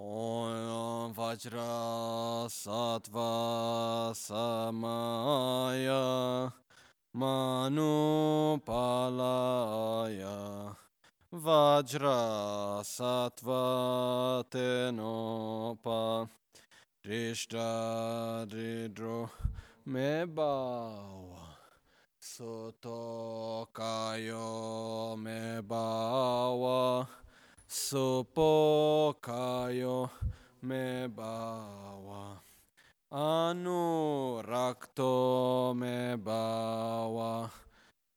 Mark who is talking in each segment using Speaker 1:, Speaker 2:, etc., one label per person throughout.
Speaker 1: Om Vajra Sattva Samaya Manupalaya Vajra Sattva Tenopa Rishta Ridro Mebawa Soto Kayo Mebawa supokayo rakto me bawa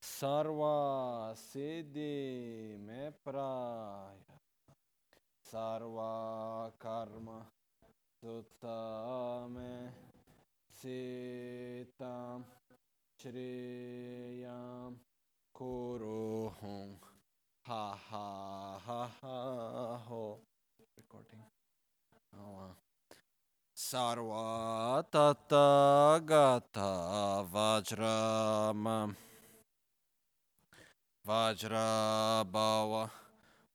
Speaker 1: sarva siddhi me praya sarva karma sutta me sitam श्रेयां कुरुहुं Ha ha ha ha ho. Recording. Oh, wow. Sarva Tathagata Vajrama Vajra Bhava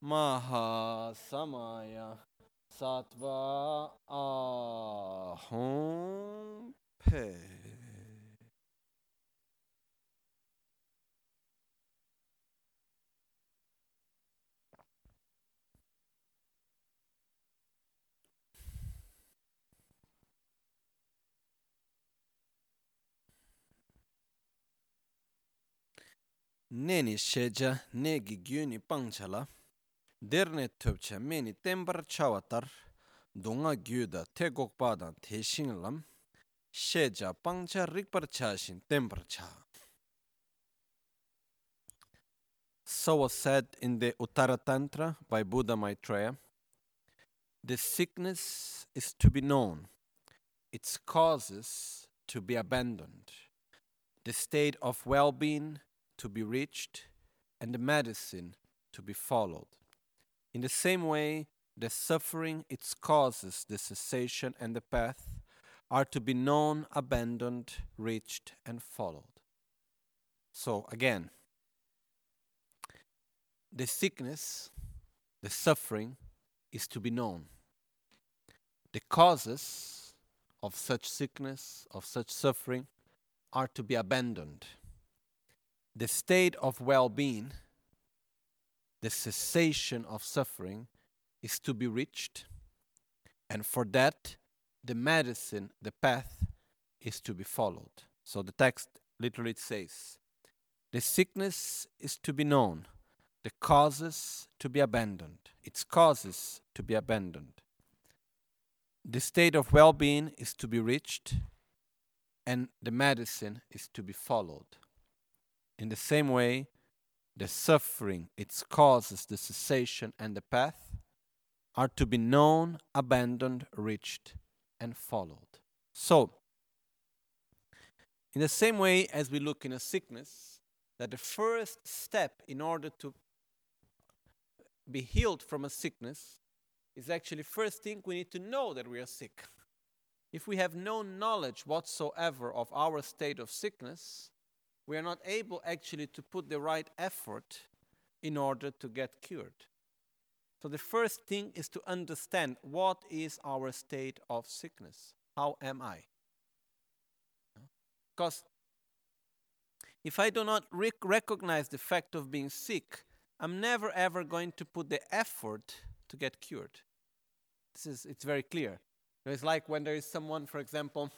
Speaker 1: Mahasamaya Sattva Ahum Pe. Neni sheja negi gyuni pangchala derne töpcha meni tembar chawatar dunga gyuda te gokpadan te shinglam sheja pangcha rikpar chashin tembar cha. So was said in the Uttara Tantra by Buddha Maitreya. The sickness is to be known, its causes to be abandoned, the state of well being to be reached, and the medicine to be followed. In the same way, the suffering, its causes, the cessation, and the path are to be known, abandoned, reached, and followed. So, again, the sickness, the suffering is to be known. The causes of such sickness, of such suffering, are to be abandoned. The state of well being, the cessation of suffering, is to be reached, and for that, the medicine, the path, is to be followed. So the text literally says, The sickness is to be known the causes to be abandoned, its causes to be abandoned. The state of well being is to be reached, and the medicine is to be followed. In the same way, the suffering, its causes, the cessation, and the path are to be known, abandoned, reached, and followed. So, in the same way as we look in a sickness, that the first step in order to be healed from a sickness is actually first thing we need to know that we are sick. If we have no knowledge whatsoever of our state of sickness, we are not able actually to put the right effort in order to get cured. So the first thing is to understand what is our state of sickness. How am I? Because if I do not rec- recognize the fact of being sick, I'm never ever going to put the effort to get cured. This is it's very clear. It's like when there is someone, for example,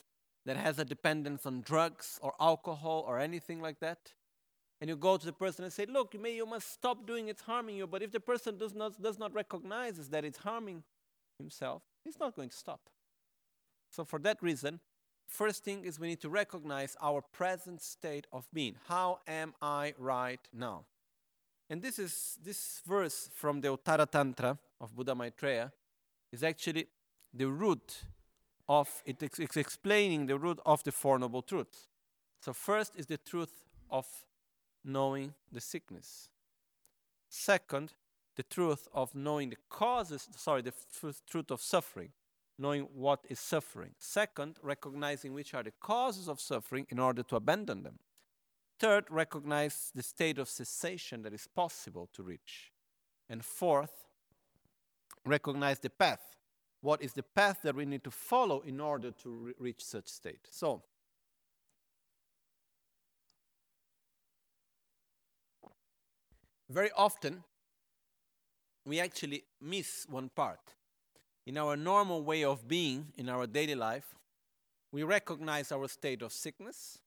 Speaker 1: that has a dependence on drugs or alcohol or anything like that, and you go to the person and say, "Look, you may you must stop doing it's harming you." But if the person does not does not recognize that it's harming himself, he's not going to stop. So for that reason, first thing is we need to recognize our present state of being. How am I right now? And this is this verse from the Uttara Tantra of Buddha Maitreya is actually the root of it, it's explaining the root of the Four Noble Truths. So first is the truth of knowing the sickness. Second, the truth of knowing the causes, sorry, the truth of suffering, knowing what is suffering. Second, recognizing which are the causes of suffering in order to abandon them. Third, recognize the state of cessation that is possible to reach. And fourth, recognize the path what is the path that we need to follow in order to re- reach such state. So, very often we actually miss one part. In our normal way of being, in our daily life, we recognize our state of sickness,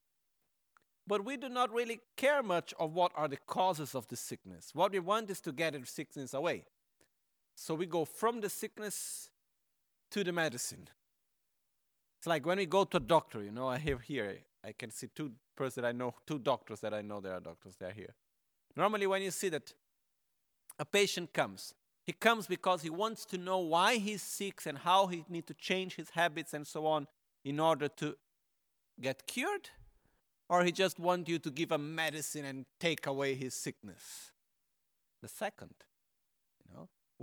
Speaker 1: but we do not really care much of what are the causes of the sickness. What we want is to get the sickness away. So we go from the sickness to the medicine. It's like when we go to a doctor, you know, I have here, I can see two persons that I know, two doctors that I know they are doctors, they are here. Normally, when you see that a patient comes, he comes because he wants to know why he's sick and how he needs to change his habits and so on in order to get cured, or he just wants you to give a medicine and take away his sickness. The second.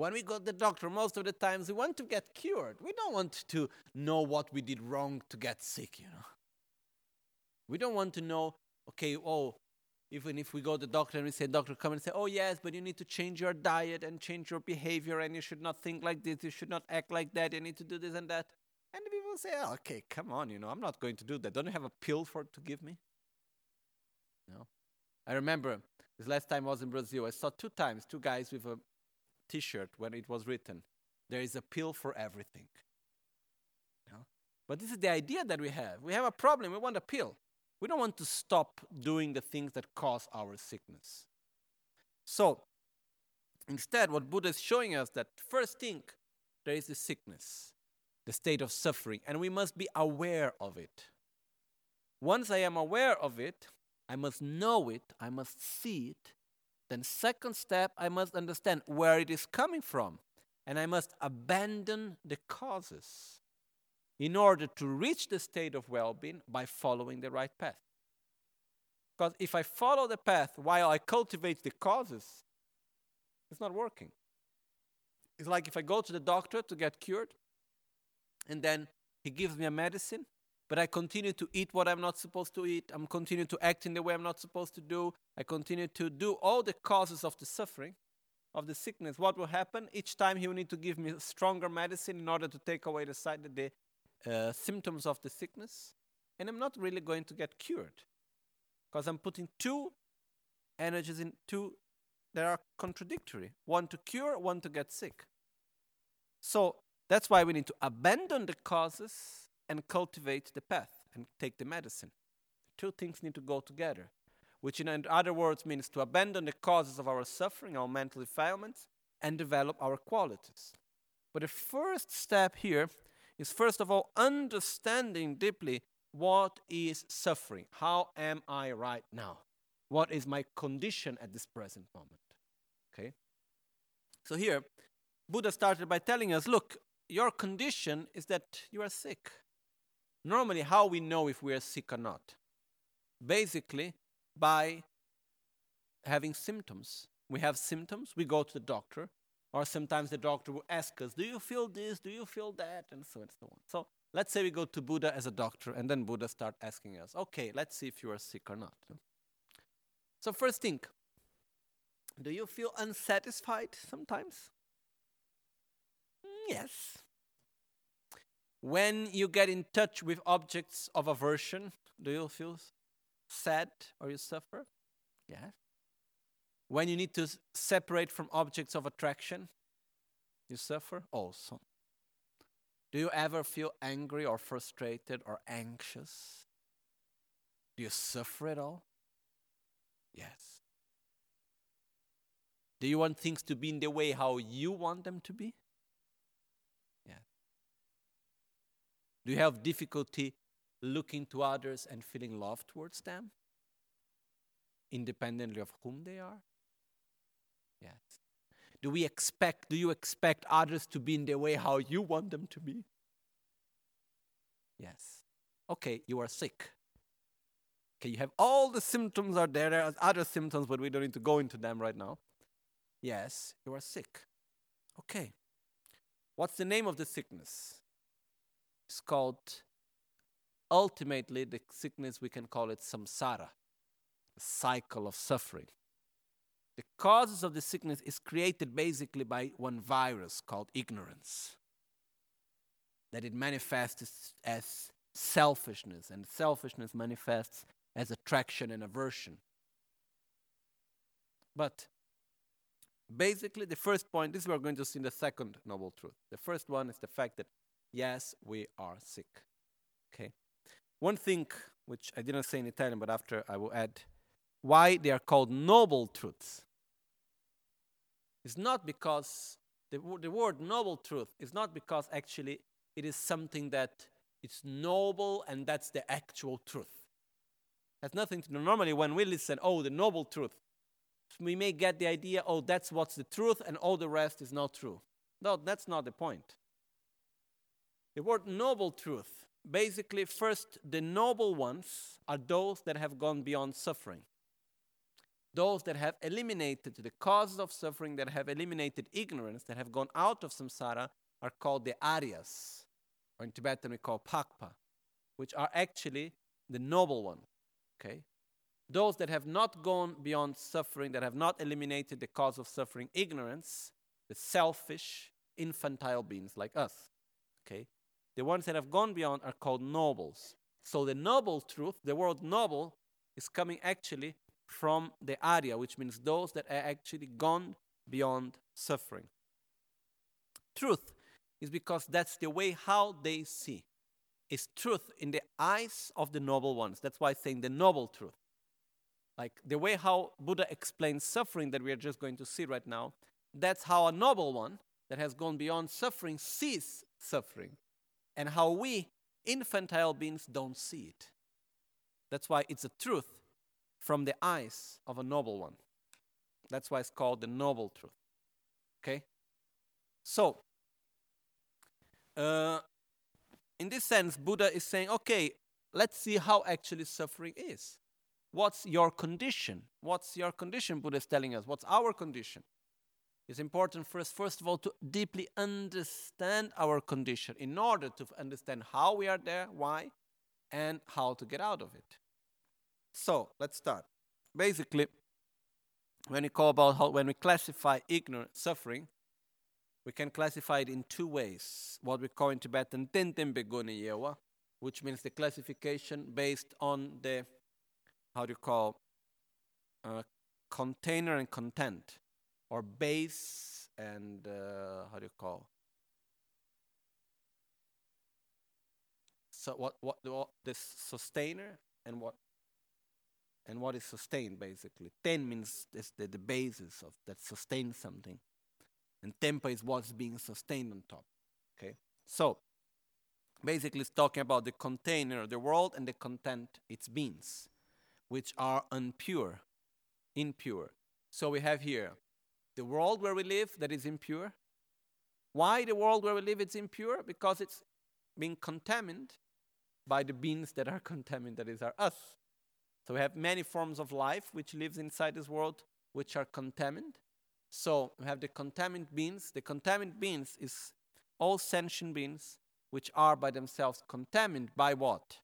Speaker 1: When we go to the doctor, most of the times we want to get cured. We don't want to know what we did wrong to get sick, you know. We don't want to know, okay, oh, even if we go to the doctor and we say, doctor, come and say, oh, yes, but you need to change your diet and change your behavior and you should not think like this, you should not act like that, you need to do this and that. And the people say, oh, okay, come on, you know, I'm not going to do that. Don't you have a pill for to give me? No. I remember this last time I was in Brazil, I saw two times two guys with a t shirt when it was written, there is a pill for everything. But this is the idea that we have. We have a problem, we want a pill. We don't want to stop doing the things that cause our sickness. So, instead, what Buddha is showing us that first thing, there is the sickness, the state of suffering, and we must be aware of it. Once I am aware of it, I must know it, I must see it. Then, second step, I must understand where it is coming from, and I must abandon the causes in order to reach the state of well being by following the right path. Because if I follow the path while I cultivate the causes, it's not working. It's like if I go to the doctor to get cured, and then he gives me a medicine, but I continue to eat what I'm not supposed to eat. I'm continue to act in the way I'm not supposed to do. I continue to do all the causes of the suffering, of the sickness. What will happen? Each time he will need to give me stronger medicine in order to take away the side the uh, symptoms of the sickness, and I'm not really going to get cured because I'm putting two energies in two that are contradictory one to cure, one to get sick. So that's why we need to abandon the causes and cultivate the path and take the medicine. Two things need to go together, which in other words means to abandon the causes of our suffering, our mental defilements, and develop our qualities. But the first step here is first of all understanding deeply what is suffering. How am I right now? What is my condition at this present moment? Okay? So here, Buddha started by telling us look, your condition is that you are sick. Normally, how we know if we are sick or not? Basically, by having symptoms. We have symptoms, we go to the doctor, or sometimes the doctor will ask us, Do you feel this? Do you feel that? And so and so on. So let's say we go to Buddha as a doctor, and then Buddha start asking us, Okay, let's see if you are sick or not. So, first thing, do you feel unsatisfied sometimes? Mm, yes. When you get in touch with objects of aversion, do you feel sad or you suffer? Yes. When you need to separate from objects of attraction, you suffer also. Do you ever feel angry or frustrated or anxious? Do you suffer at all? Yes. Do you want things to be in the way how you want them to be? Do you have difficulty looking to others and feeling love towards them? Independently of whom they are? Yes. Do we expect, do you expect others to be in the way how you want them to be? Yes. Okay, you are sick. Okay, you have all the symptoms are there. There are other symptoms, but we don't need to go into them right now. Yes, you are sick. Okay. What's the name of the sickness? It's called, ultimately, the sickness, we can call it samsara, a cycle of suffering. The causes of the sickness is created basically by one virus called ignorance. that it manifests as, selfishness, and selfishness manifests as attraction and aversion. But basically, the first point, this we are going to see in the second noble truth. The first one is the fact that, yes, we are sick. Okay? One thing which I didn't say in Italian, but after I will add why they are called noble truths. It's not because the, the word noble truth is not because actually it is something that it's noble and that's the actual truth. That's nothing to. Normally, when we listen, oh, the noble truth, we may get the idea, oh, that's what's the truth and all the rest is not true. No, that's not the point. The word noble truth, basically, first, the noble ones are those that have gone beyond suffering. Those that have eliminated the causes of suffering, that have eliminated ignorance, that have gone out of samsara, are called the Aryas, or in Tibetan we call Pakpa, which are actually the noble ones. Okay? Those that have not gone beyond suffering, that have not eliminated the cause of suffering, ignorance, the selfish, infantile beings like us. Okay? The ones that have gone beyond are called nobles. So the noble truth, the word noble, is coming actually from the Arya, which means those that are actually gone beyond suffering. Truth is because that's the way how they see. Is truth in the eyes of the noble ones. That's why I'm saying the noble truth. Like the way how Buddha explains suffering that we are just going to see right now, that's how a noble one that has gone beyond suffering sees suffering. And how we, infantile beings, don't see it. That's why it's a truth from the eyes of a noble one. That's why it's called the noble truth. Okay? So, uh, in this sense, Buddha is saying, okay, let's see how actually suffering is. What's your condition? What's your condition? Buddha is telling us. What's our condition? It's important for us, first of all, to deeply understand our condition in order to understand how we are there, why, and how to get out of it. So let's start. Basically, when we call about how, when we classify ignorant suffering, we can classify it in two ways. What we call in Tibetan Tentembe Yewa, which means the classification based on the how do you call uh, container and content, or base and uh, how do you call? So what what, this sustainer and what and what is sustained basically. Ten means is the, the basis of that sustains something. And tempa is what's being sustained on top. Okay? So basically it's talking about the container of the world and the content its beings, which are unpure, impure. So we have here the world where we live that is impure. Why the world where we live is impure? Because it's being contaminated by the beings that are contaminated, that is, are us. So we have many forms of life which lives inside this world which are contaminated. So we have the contaminant beings. The contaminant beings is all sentient beings which are by themselves contaminated by what?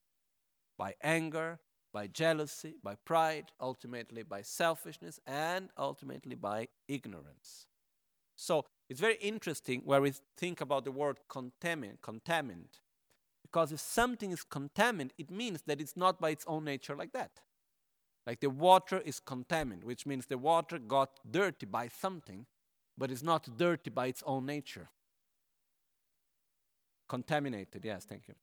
Speaker 1: By anger, by jealousy, by pride, ultimately by selfishness, and ultimately by ignorance. So it's very interesting where we think about the word contaminant, contaminant. Because if something is contaminated, it means that it's not by its own nature like that. Like the water is contaminated, which means the water got dirty by something, but it's not dirty by its own nature. Contaminated, yes, thank you.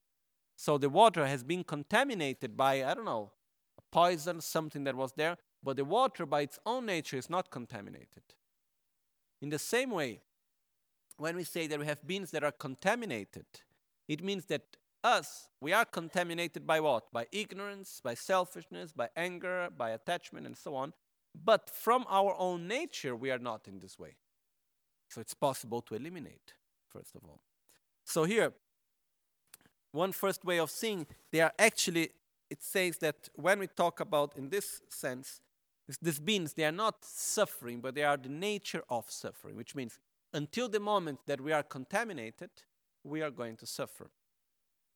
Speaker 1: So the water has been contaminated by, I don't know, poison, something that was there, but the water by its own nature is not contaminated. In the same way, when we say that we have beings that are contaminated, it means that us, we are contaminated by what? By ignorance, by selfishness, by anger, by attachment, and so on. But from our own nature, we are not in this way. So it's possible to eliminate, first of all. So here, one first way of seeing, they are actually, it says that when we talk about in this sense, this means they are not suffering, but they are the nature of suffering, which means until the moment that we are contaminated, we are going to suffer.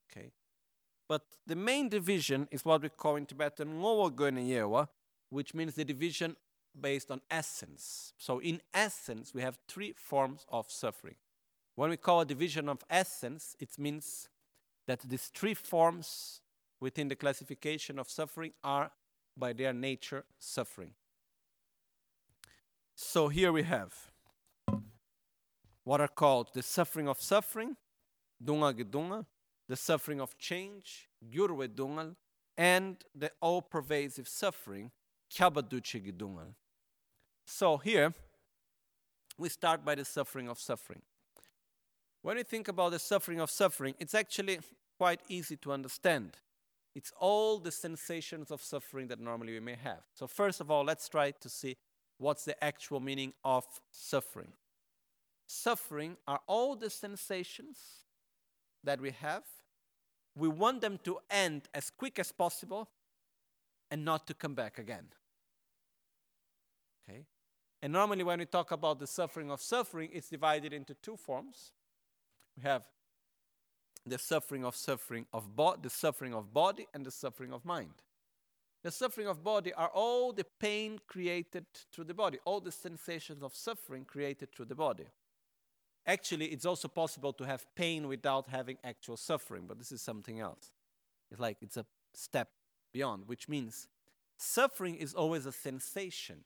Speaker 1: Okay. But the main division is what we call in Tibetan Ngowa which means the division based on essence. So in essence, we have three forms of suffering. When we call a division of essence, it means that these three forms within the classification of suffering are, by their nature, suffering. So here we have what are called the suffering of suffering, dunga gedunga, the suffering of change, gyurwe dungal, and the all pervasive suffering, kyabaduche gedungal. So here we start by the suffering of suffering. When we think about the suffering of suffering, it's actually quite easy to understand. It's all the sensations of suffering that normally we may have. So, first of all, let's try to see what's the actual meaning of suffering. Suffering are all the sensations that we have. We want them to end as quick as possible and not to come back again. Okay? And normally, when we talk about the suffering of suffering, it's divided into two forms. We have the suffering of suffering of bo- the suffering of body and the suffering of mind. The suffering of body are all the pain created through the body, all the sensations of suffering created through the body. Actually, it's also possible to have pain without having actual suffering, but this is something else. It's like it's a step beyond, which means suffering is always a sensation,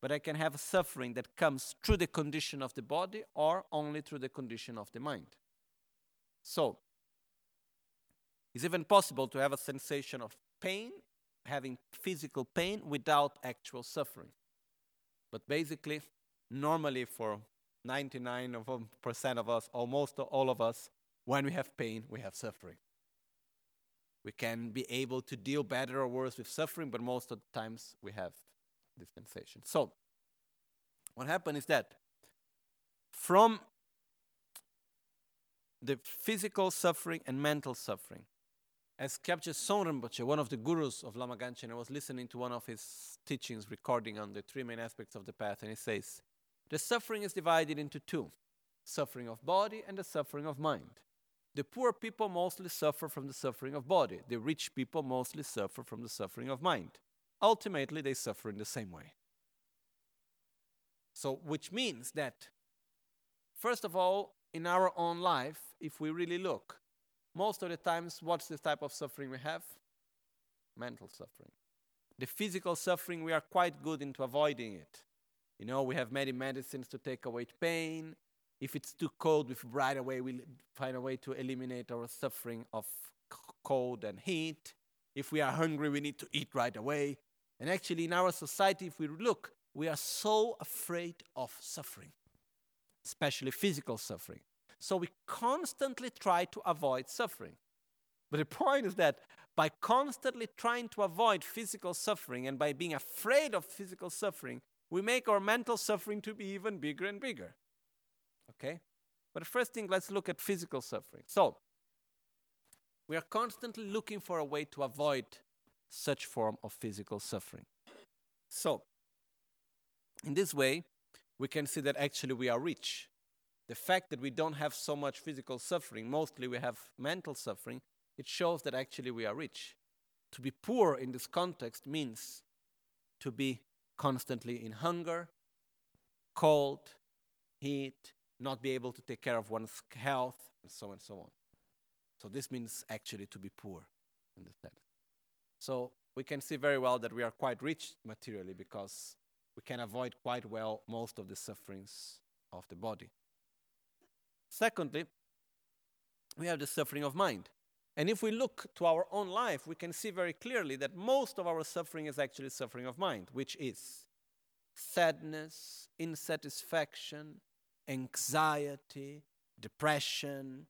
Speaker 1: but I can have a suffering that comes through the condition of the body or only through the condition of the mind. So, it's even possible to have a sensation of pain, having physical pain without actual suffering. But basically, normally for 99% of us, almost all of us, when we have pain, we have suffering. We can be able to deal better or worse with suffering, but most of the times we have this sensation. So, what happened is that from the physical suffering and mental suffering, as captured Zong Rinpoche, one of the gurus of Lama Gangchen, I was listening to one of his teachings recording on the three main aspects of the path, and he says, the suffering is divided into two suffering of body and the suffering of mind. The poor people mostly suffer from the suffering of body, the rich people mostly suffer from the suffering of mind. Ultimately, they suffer in the same way. So, which means that, first of all, in our own life, if we really look, most of the times, what's the type of suffering we have? Mental suffering. The physical suffering, we are quite good into avoiding it. You know, we have many medicines to take away pain. If it's too cold, we right away we find a way to eliminate our suffering of cold and heat. If we are hungry, we need to eat right away. And actually, in our society, if we look, we are so afraid of suffering, especially physical suffering. So we constantly try to avoid suffering. But the point is that by constantly trying to avoid physical suffering and by being afraid of physical suffering, we make our mental suffering to be even bigger and bigger. Okay? But the first thing, let's look at physical suffering. So, we are constantly looking for a way to avoid such form of physical suffering. So, in this way, we can see that actually we are rich. The fact that we don't have so much physical suffering, mostly we have mental suffering, it shows that actually we are rich. To be poor in this context means to be constantly in hunger, cold, heat, not be able to take care of one's health, and so on and so on. So this means actually to be poor in this sense. So we can see very well that we are quite rich materially because we can avoid quite well most of the sufferings of the body. Secondly, we have the suffering of mind. And if we look to our own life, we can see very clearly that most of our suffering is actually suffering of mind, which is sadness, insatisfaction, anxiety, depression,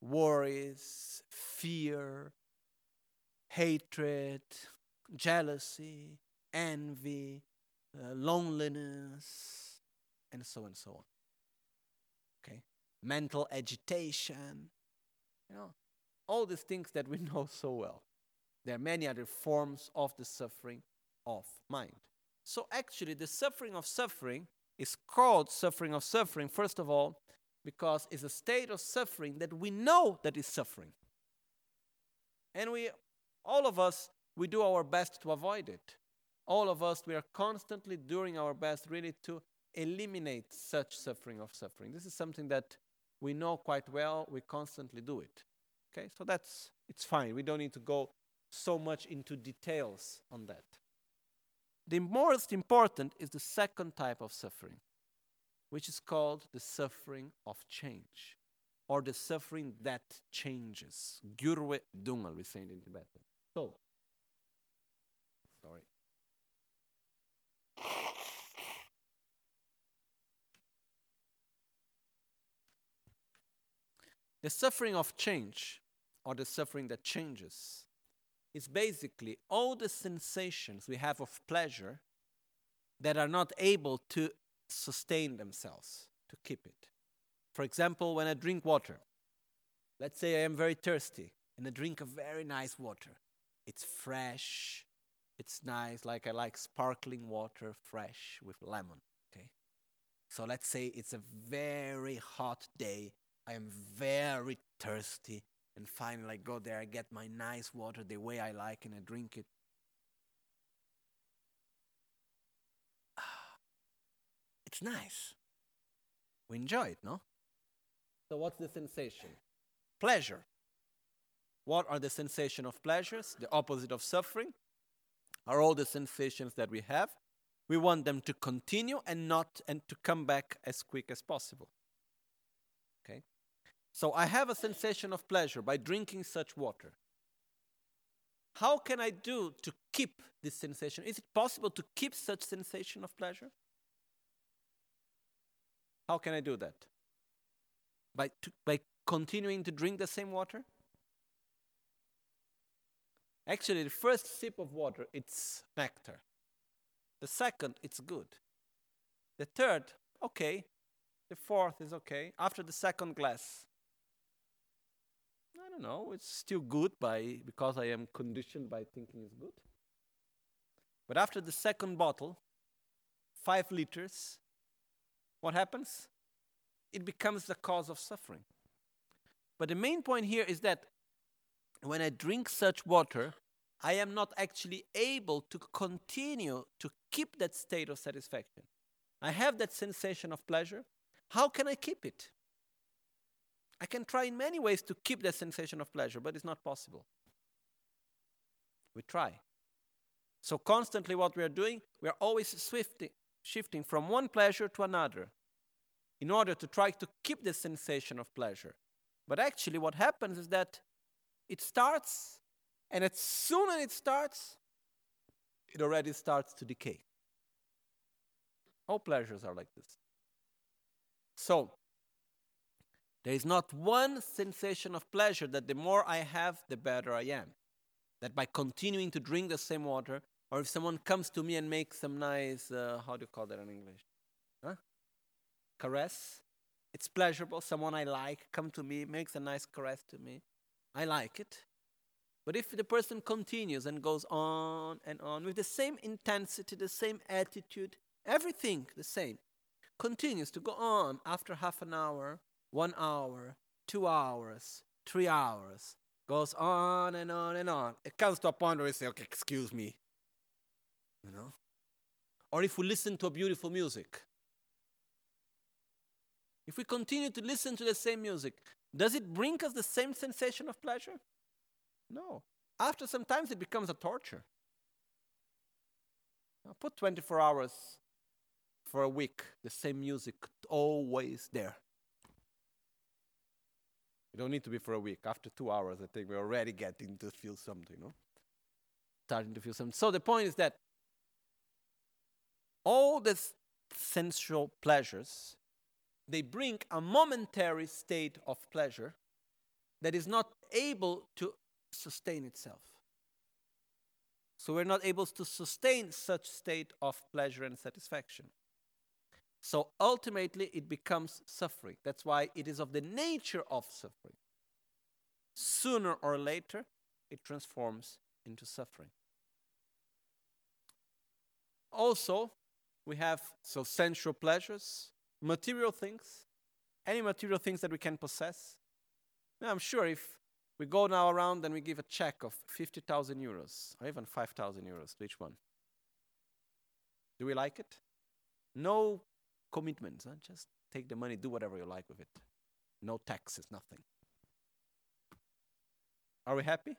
Speaker 1: worries, fear, hatred, jealousy, envy, uh, loneliness, and so on and so on. Mental agitation. You know, all these things that we know so well. There are many other forms of the suffering of mind. So, actually, the suffering of suffering is called suffering of suffering, first of all, because it's a state of suffering that we know that is suffering. And we, all of us, we do our best to avoid it. All of us, we are constantly doing our best really to eliminate such suffering of suffering. This is something that we know quite well, we constantly do it. Okay, so that's it's fine. We don't need to go so much into details on that. The most important is the second type of suffering, which is called the suffering of change, or the suffering that changes. Gyurwe dungal, we say it in Tibetan. So, sorry. The suffering of change, or the suffering that changes, is basically all the sensations we have of pleasure that are not able to sustain themselves, to keep it. For example, when I drink water, let's say I am very thirsty and I drink a very nice water. It's fresh, it's nice, like I like sparkling water, fresh with lemon. Okay. So let's say it's a very hot day I am very thirsty. And finally, I go there, I get my nice water the way I like, and I drink it. It's nice. We enjoy it, no? So, what's the sensation? Pleasure. What are the sensations of pleasures? The opposite of suffering are all the sensations that we have. We want them to continue and not and to come back as quick as possible. So I have a sensation of pleasure by drinking such water. How can I do to keep this sensation? Is it possible to keep such sensation of pleasure? How can I do that? By, to, by continuing to drink the same water? Actually, the first sip of water, it's nectar. The second, it's good. The third, okay. The fourth is okay. After the second glass, Don't know, it's still good by because I am conditioned by thinking it's good. But after the second bottle, five liters, what happens? It becomes the cause of suffering. But the main point here is that when I drink such water, I am not actually able to continue to keep that state of satisfaction. I have that sensation of pleasure. How can I keep it? I can try in many ways to keep that sensation of pleasure, but it's not possible. We try. So, constantly, what we are doing, we are always swifting, shifting from one pleasure to another in order to try to keep the sensation of pleasure. But actually, what happens is that it starts, and as soon as it starts, it already starts to decay. All pleasures are like this. So, there is not one sensation of pleasure that the more I have, the better I am. That by continuing to drink the same water, or if someone comes to me and makes some nice, uh, how do you call that in English? Huh? Caress. It's pleasurable. Someone I like come to me, makes a nice caress to me. I like it. But if the person continues and goes on and on with the same intensity, the same attitude, everything the same, continues to go on after half an hour, one hour, two hours, three hours, goes on and on and on. It comes to a point where you say, okay, excuse me. You know? Or if we listen to a beautiful music. If we continue to listen to the same music, does it bring us the same sensation of pleasure? No. After some time, it becomes a torture. Put 24 hours for a week, the same music always there. You don't need to be for a week. After two hours, I think we're already getting to feel something, no? Starting to feel something. So the point is that all these sensual pleasures, they bring a momentary state of pleasure that is not able to sustain itself. So we're not able to sustain such state of pleasure and satisfaction. So ultimately, it becomes suffering. That's why it is of the nature of suffering. Sooner or later, it transforms into suffering. Also, we have so sensual pleasures, material things, any material things that we can possess. Now, I'm sure if we go now around and we give a check of 50,000 euros or even 5,000 euros to each one, do we like it? No commitments. Huh? Just take the money, do whatever you like with it. no taxes, nothing. Are we happy?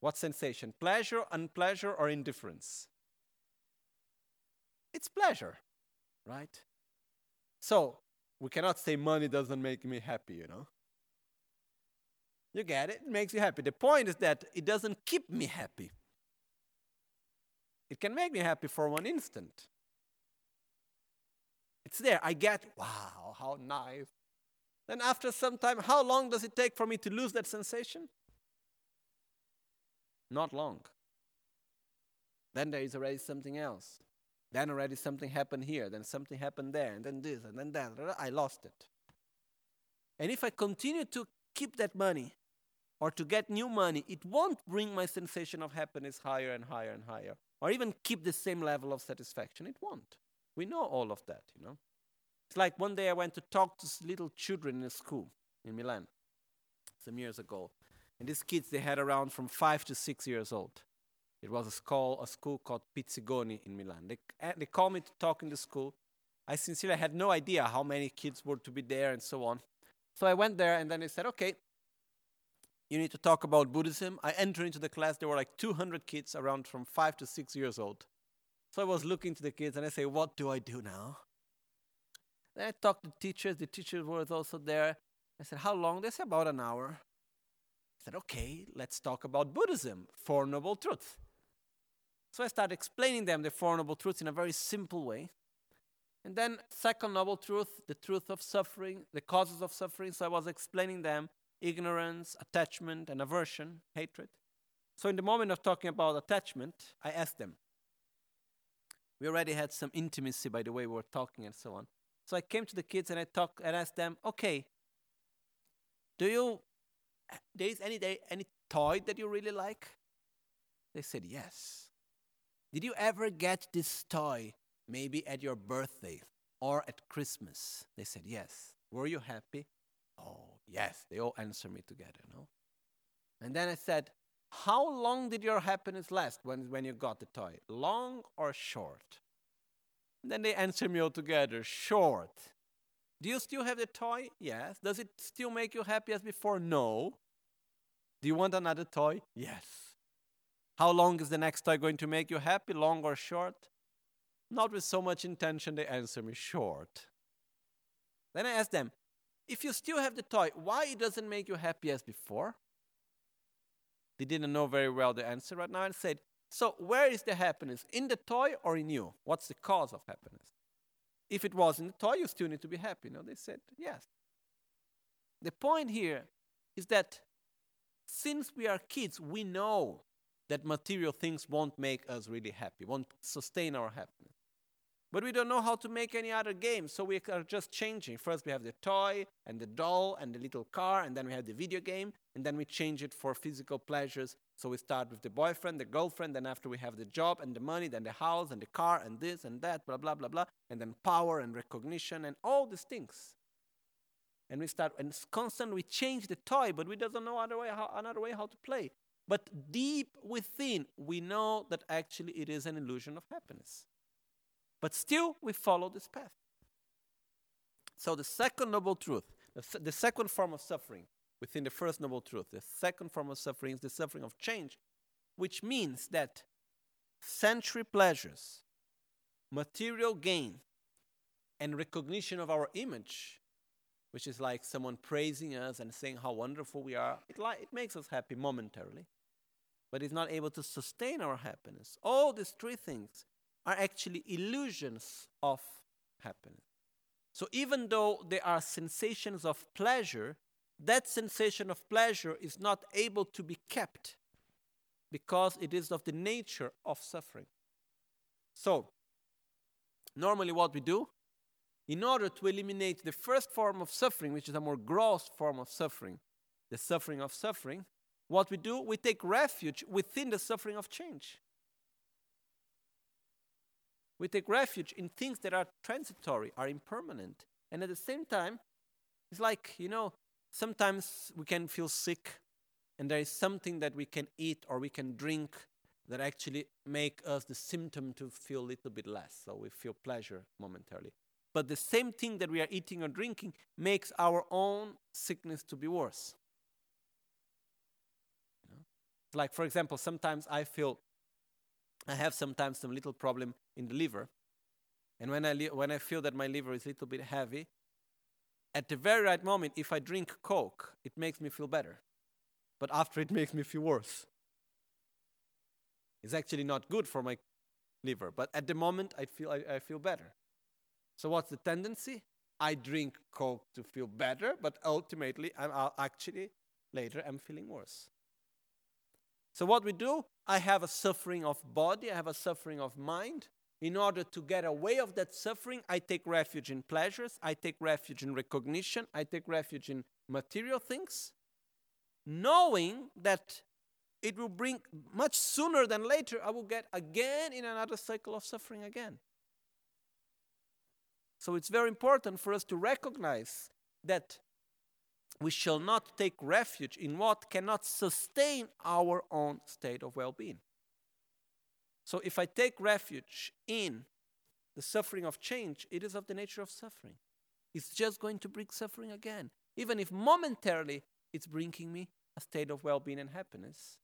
Speaker 1: What sensation? Pleasure, unpleasure, or indifference? It's pleasure, right? So, we cannot say money doesn't make me happy, you know? You get it? It makes you happy. The point is that it doesn't keep me happy. It can make me happy for one instant. It's there. I get, wow, how nice. Then after some time, how long does it take for me to lose that sensation? Not long. Then there is already something else. Then already something happened here, then something happened there, and then this, and then that. I lost it. And if I continue to keep that money or to get new money, it won't bring my sensation of happiness higher and higher and higher, or even keep the same level of satisfaction. It won't. We know all of that, you know. It's like one day I went to talk to little children in a school in Milan some years ago. And these kids, they had around from five to six years old. It was a school, a school called Pizzigoni in Milan. They, eh, they called me to talk in the school. I sincerely had no idea how many kids were to be there and so on. So I went there and then they said, okay, you need to talk about Buddhism. I entered into the class. There were like 200 kids around from five to six years old. So I was looking to the kids and I say, what do I do now? Then I talked to teachers. The teachers were also there. I said, how long? They said, about an hour. I said, okay, let's talk about Buddhism, Four Noble Truths. So I started explaining them the Four Noble Truths in a very simple way. And then, second noble truth, the truth of suffering, the causes of suffering. So I was explaining them ignorance, attachment, and aversion, hatred. So, in the moment of talking about attachment, I asked them. We already had some intimacy by the way we were talking and so on. So I came to the kids and I talked and asked them, okay, do you, there is any, day any toy that you really like? They said, yes. Did you ever get this toy maybe at your birthday or at Christmas? They said, Yes. Were you happy? Oh, yes. They all answered me together, no? And then I said, How long did your happiness last when, when you got the toy? Long or short? And then they answer me all together, Short. Do you still have the toy? Yes. Does it still make you happy as before? No. Do you want another toy? Yes. How long is the next toy going to make you happy, long or short? Not with so much intention, they answer me short. Then I ask them, if you still have the toy, why it doesn't make you happy as before? They didn't know very well the answer right now and said, so where is the happiness? In the toy or in you? What's the cause of happiness? If it was in the toy, you still need to be happy. No, they said, yes. The point here is that since we are kids, we know that material things won't make us really happy, won't sustain our happiness. But we don't know how to make any other game, so we are just changing. First, we have the toy and the doll and the little car, and then we have the video game, and then we change it for physical pleasures. So we start with the boyfriend, the girlfriend, then after we have the job and the money, then the house and the car and this and that, blah, blah, blah, blah, and then power and recognition and all these things. And we start, and constantly we change the toy, but we doesn't know other way how, another way how to play. But deep within, we know that actually it is an illusion of happiness. But still, we follow this path. So, the second noble truth, the, second form of suffering within the first noble truth, the second form of suffering is the suffering of change, which means that sensory pleasures, material gain, and recognition of our image which is like someone praising us and saying how wonderful we are, it, li- it makes us happy momentarily but is not able to sustain our happiness. All these three things are actually illusions of happiness. So even though there are sensations of pleasure, that sensation of pleasure is not able to be kept because it is of the nature of suffering. So, normally what we do, in order to eliminate the first form of suffering, which is a more gross form of suffering, the suffering of suffering, what we do, we take refuge within the suffering of change. We take refuge in things that are transitory, are impermanent. And at the same time, it's like, you know, sometimes we can feel sick and there is something that we can eat or we can drink that actually make us the symptom to feel a little bit less. So we feel pleasure momentarily. but the same thing that we are eating or drinking makes our own sickness to be worse. Like, for example, sometimes I feel I have sometimes some little problem in the liver. And when I, li- when I feel that my liver is a little bit heavy, at the very right moment, if I drink Coke, it makes me feel better. But after it makes me feel worse. It's actually not good for my liver, but at the moment, I feel, I, I feel better. So, what's the tendency? I drink Coke to feel better, but ultimately, I'm actually later I'm feeling worse. So, what we do, I have a suffering of body, I have a suffering of mind. In order to get away of that suffering, I take refuge in pleasures, I take refuge in recognition, I take refuge in material things, knowing that it will bring much sooner than later, I will get again in another cycle of suffering again. So it's very important for us to recognize that we shall not take refuge in what cannot sustain our own state of well being. So, if I take refuge in the suffering of change, it is of the nature of suffering. It's just going to bring suffering again, even if momentarily it's bringing me a state of well being and happiness.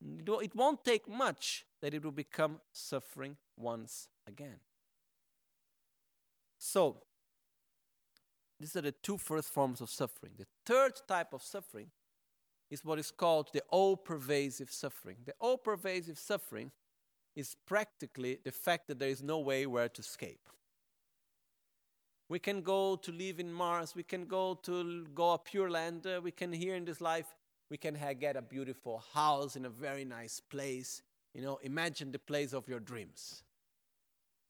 Speaker 1: It won't take much that it will become suffering once again. So, these are the two first forms of suffering. The third type of suffering is what is called the all pervasive suffering. The all pervasive suffering is practically the fact that there is no way where to escape. We can go to live in Mars, we can go to go a pure land, uh, we can here in this life, we can ha- get a beautiful house in a very nice place. You know, imagine the place of your dreams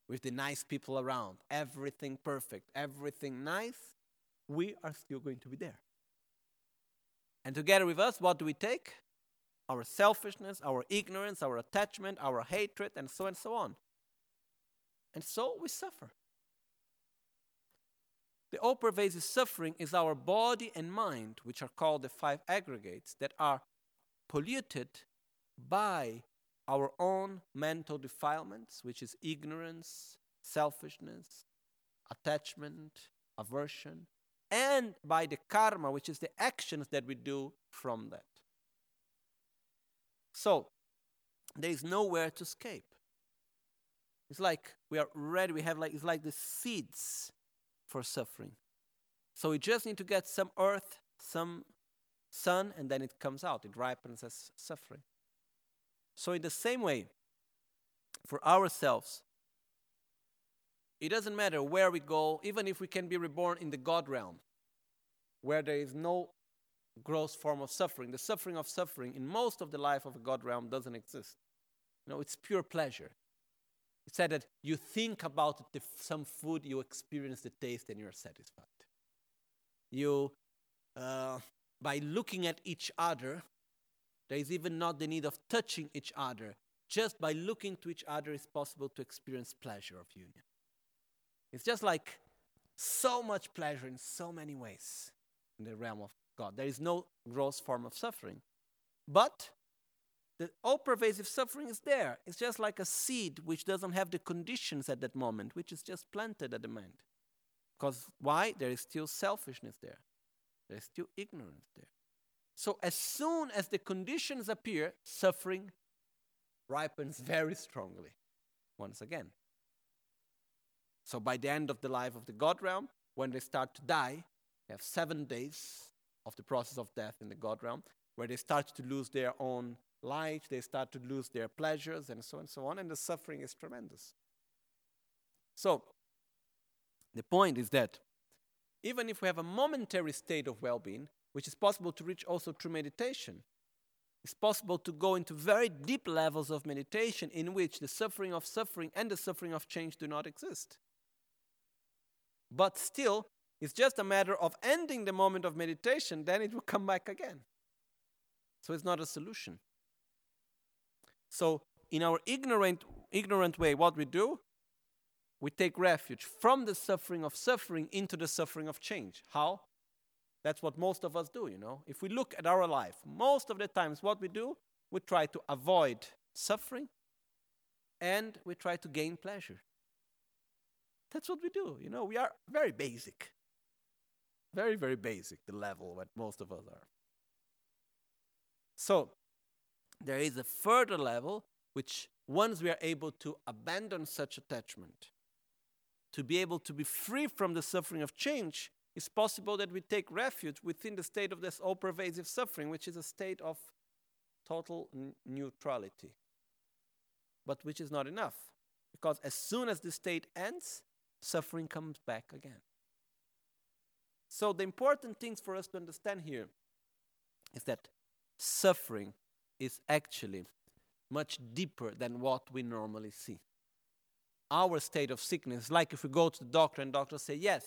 Speaker 1: with the nice people around, everything perfect, everything nice we are still going to be there. And together with us, what do we take? Our selfishness, our ignorance, our attachment, our hatred, and so and so on. And so we suffer. The all pervasive suffering is our body and mind, which are called the five aggregates, that are polluted by our own mental defilements, which is ignorance, selfishness, attachment, aversion, and by the karma, which is the actions that we do from that. So, there is nowhere to escape. It's like we are ready, we have like, it's like the seeds for suffering. So we just need to get some earth, some sun, and then it comes out. It ripens as suffering. So, in the same way, for ourselves, it doesn't matter where we go, even if we can be reborn in the God realm, where there is no gross form of suffering. The suffering of suffering in most of the life of a God realm doesn't exist. Know, it's pure pleasure. It said that you think about the, some food, you experience the taste, and you're satisfied. You, uh, by looking at each other, there is even not the need of touching each other. Just by looking to each other, it's possible to experience pleasure of union. It's just like so much pleasure in so many ways in the realm of God. There is no gross form of suffering. But the all pervasive suffering is there. It's just like a seed which doesn't have the conditions at that moment, which is just planted at the moment. Because why? There is still selfishness there, there is still ignorance there. So, as soon as the conditions appear, suffering ripens very strongly once again. So by the end of the life of the God realm, when they start to die, they have seven days of the process of death in the God realm, where they start to lose their own light, they start to lose their pleasures, and so on and so on, and the suffering is tremendous. So, the point is that even if we have a momentary state of well being, which is possible to reach also through meditation, it's possible to go into very deep levels of meditation in which the suffering of suffering and the suffering of change do not exist. But still, it's just a matter of ending the moment of meditation, then it will come back again. So it's not a solution. So, in our ignorant, ignorant way, what we do, we take refuge from the suffering of suffering into the suffering of change. How? That's what most of us do, you know. If we look at our life, most of the times what we do, we try to avoid suffering and we try to gain pleasure. That's what we do. You know, we are very basic. Very, very basic, the level that most of us are. So, there is a further level which, once we are able to abandon such attachment, to be able to be free from the suffering of change, it's possible that we take refuge within the state of this all pervasive suffering, which is a state of total n- neutrality. But which is not enough, because as soon as the state ends, suffering comes back again. So, the important things for us to understand here is that suffering is actually much deeper than what we normally see. Our state of sickness, like if we go to the doctor and doctor say, yes,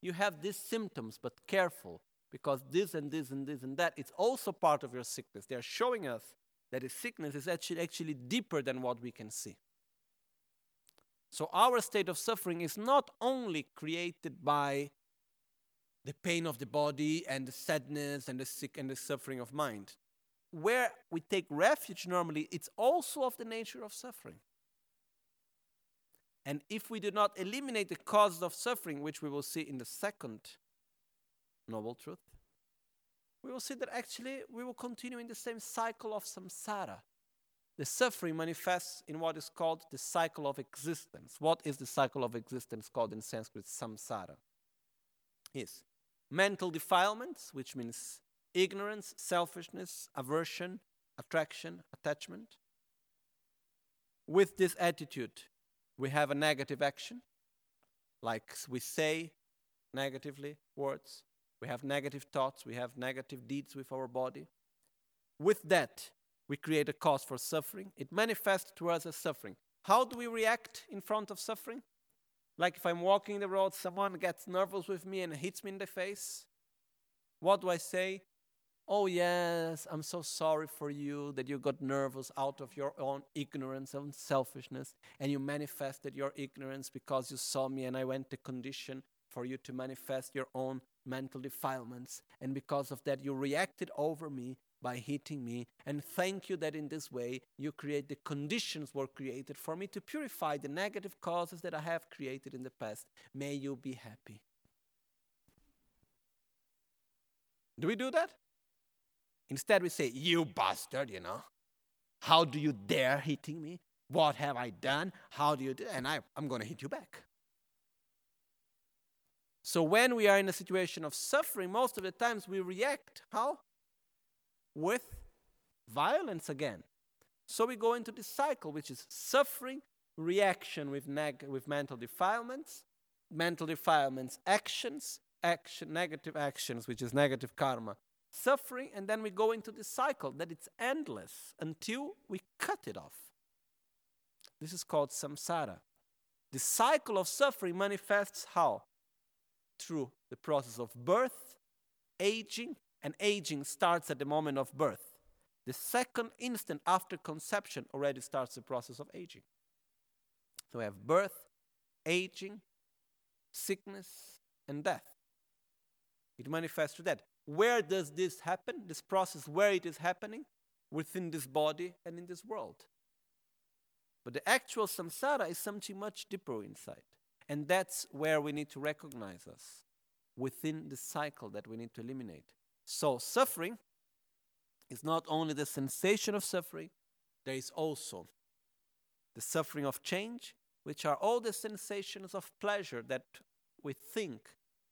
Speaker 1: you have these symptoms, but careful, because this and this and this and that, it's also part of your sickness. They're showing us that the sickness is actually, actually deeper than what we can see. So our state of suffering is not only created by the pain of the body and the sadness and the sick and the suffering of mind where we take refuge normally, it's also of the nature of suffering. And if we do not eliminate the causes of suffering, which we will see in the second noble truth, we will see that actually we will continue in the same cycle of samsara. The suffering manifests in what is called the cycle of existence. What is the cycle of existence called in Sanskrit? Samsara. Is mental defilements, which means ignorance, selfishness, aversion, attraction, attachment. With this attitude, we have a negative action, like we say negatively words, we have negative thoughts, we have negative deeds with our body. With that, we create a cause for suffering. It manifests to us as suffering. How do we react in front of suffering? Like if I'm walking the road, someone gets nervous with me and hits me in the face. What do I say? Oh, yes, I'm so sorry for you that you got nervous out of your own ignorance and selfishness, and you manifested your ignorance because you saw me and I went to condition for you to manifest your own mental defilements. And because of that, you reacted over me by hitting me. And thank you that in this way you create the conditions were created for me to purify the negative causes that I have created in the past. May you be happy. Do we do that? Instead, we say, You bastard, you know. How do you dare hitting me? What have I done? How do you do? And I, I'm going to hit you back. So when we are in a situation of suffering, most of the times we react how? With violence again. So we go into this cycle, which is suffering, reaction with, neg- with mental defilements, mental defilements, actions, action, negative actions, which is negative karma, suffering, and then we go into this cycle that it's endless until we cut it off. This is called samsara. The cycle of suffering manifests how? Through the process of birth, aging, and aging starts at the moment of birth. The second instant after conception already starts the process of aging. So we have birth, aging, sickness, and death. It manifests through that. Where does this happen? This process, where it is happening? Within this body and in this world. But the actual samsara is something much deeper inside. And that's where we need to recognize us within the cycle that we need to eliminate. So, suffering is not only the sensation of suffering, there is also the suffering of change, which are all the sensations of pleasure that we think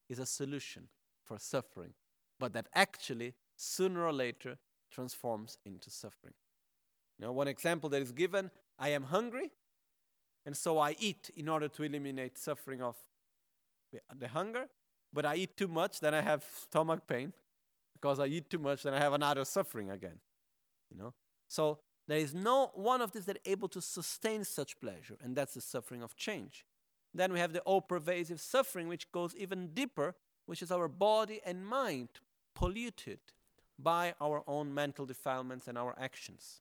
Speaker 1: is a solution for suffering but that actually sooner or later transforms into suffering. Now, one example that is given I am hungry, and so I eat in order to eliminate suffering of the hunger, but I eat too much, then I have stomach pain. Because I eat too much, then I have another suffering again. You know? So there is no one of these that able to sustain such pleasure, and that's the suffering of change. Then we have the all pervasive suffering, which goes even deeper, which is our body and mind polluted by our own mental defilements and our actions.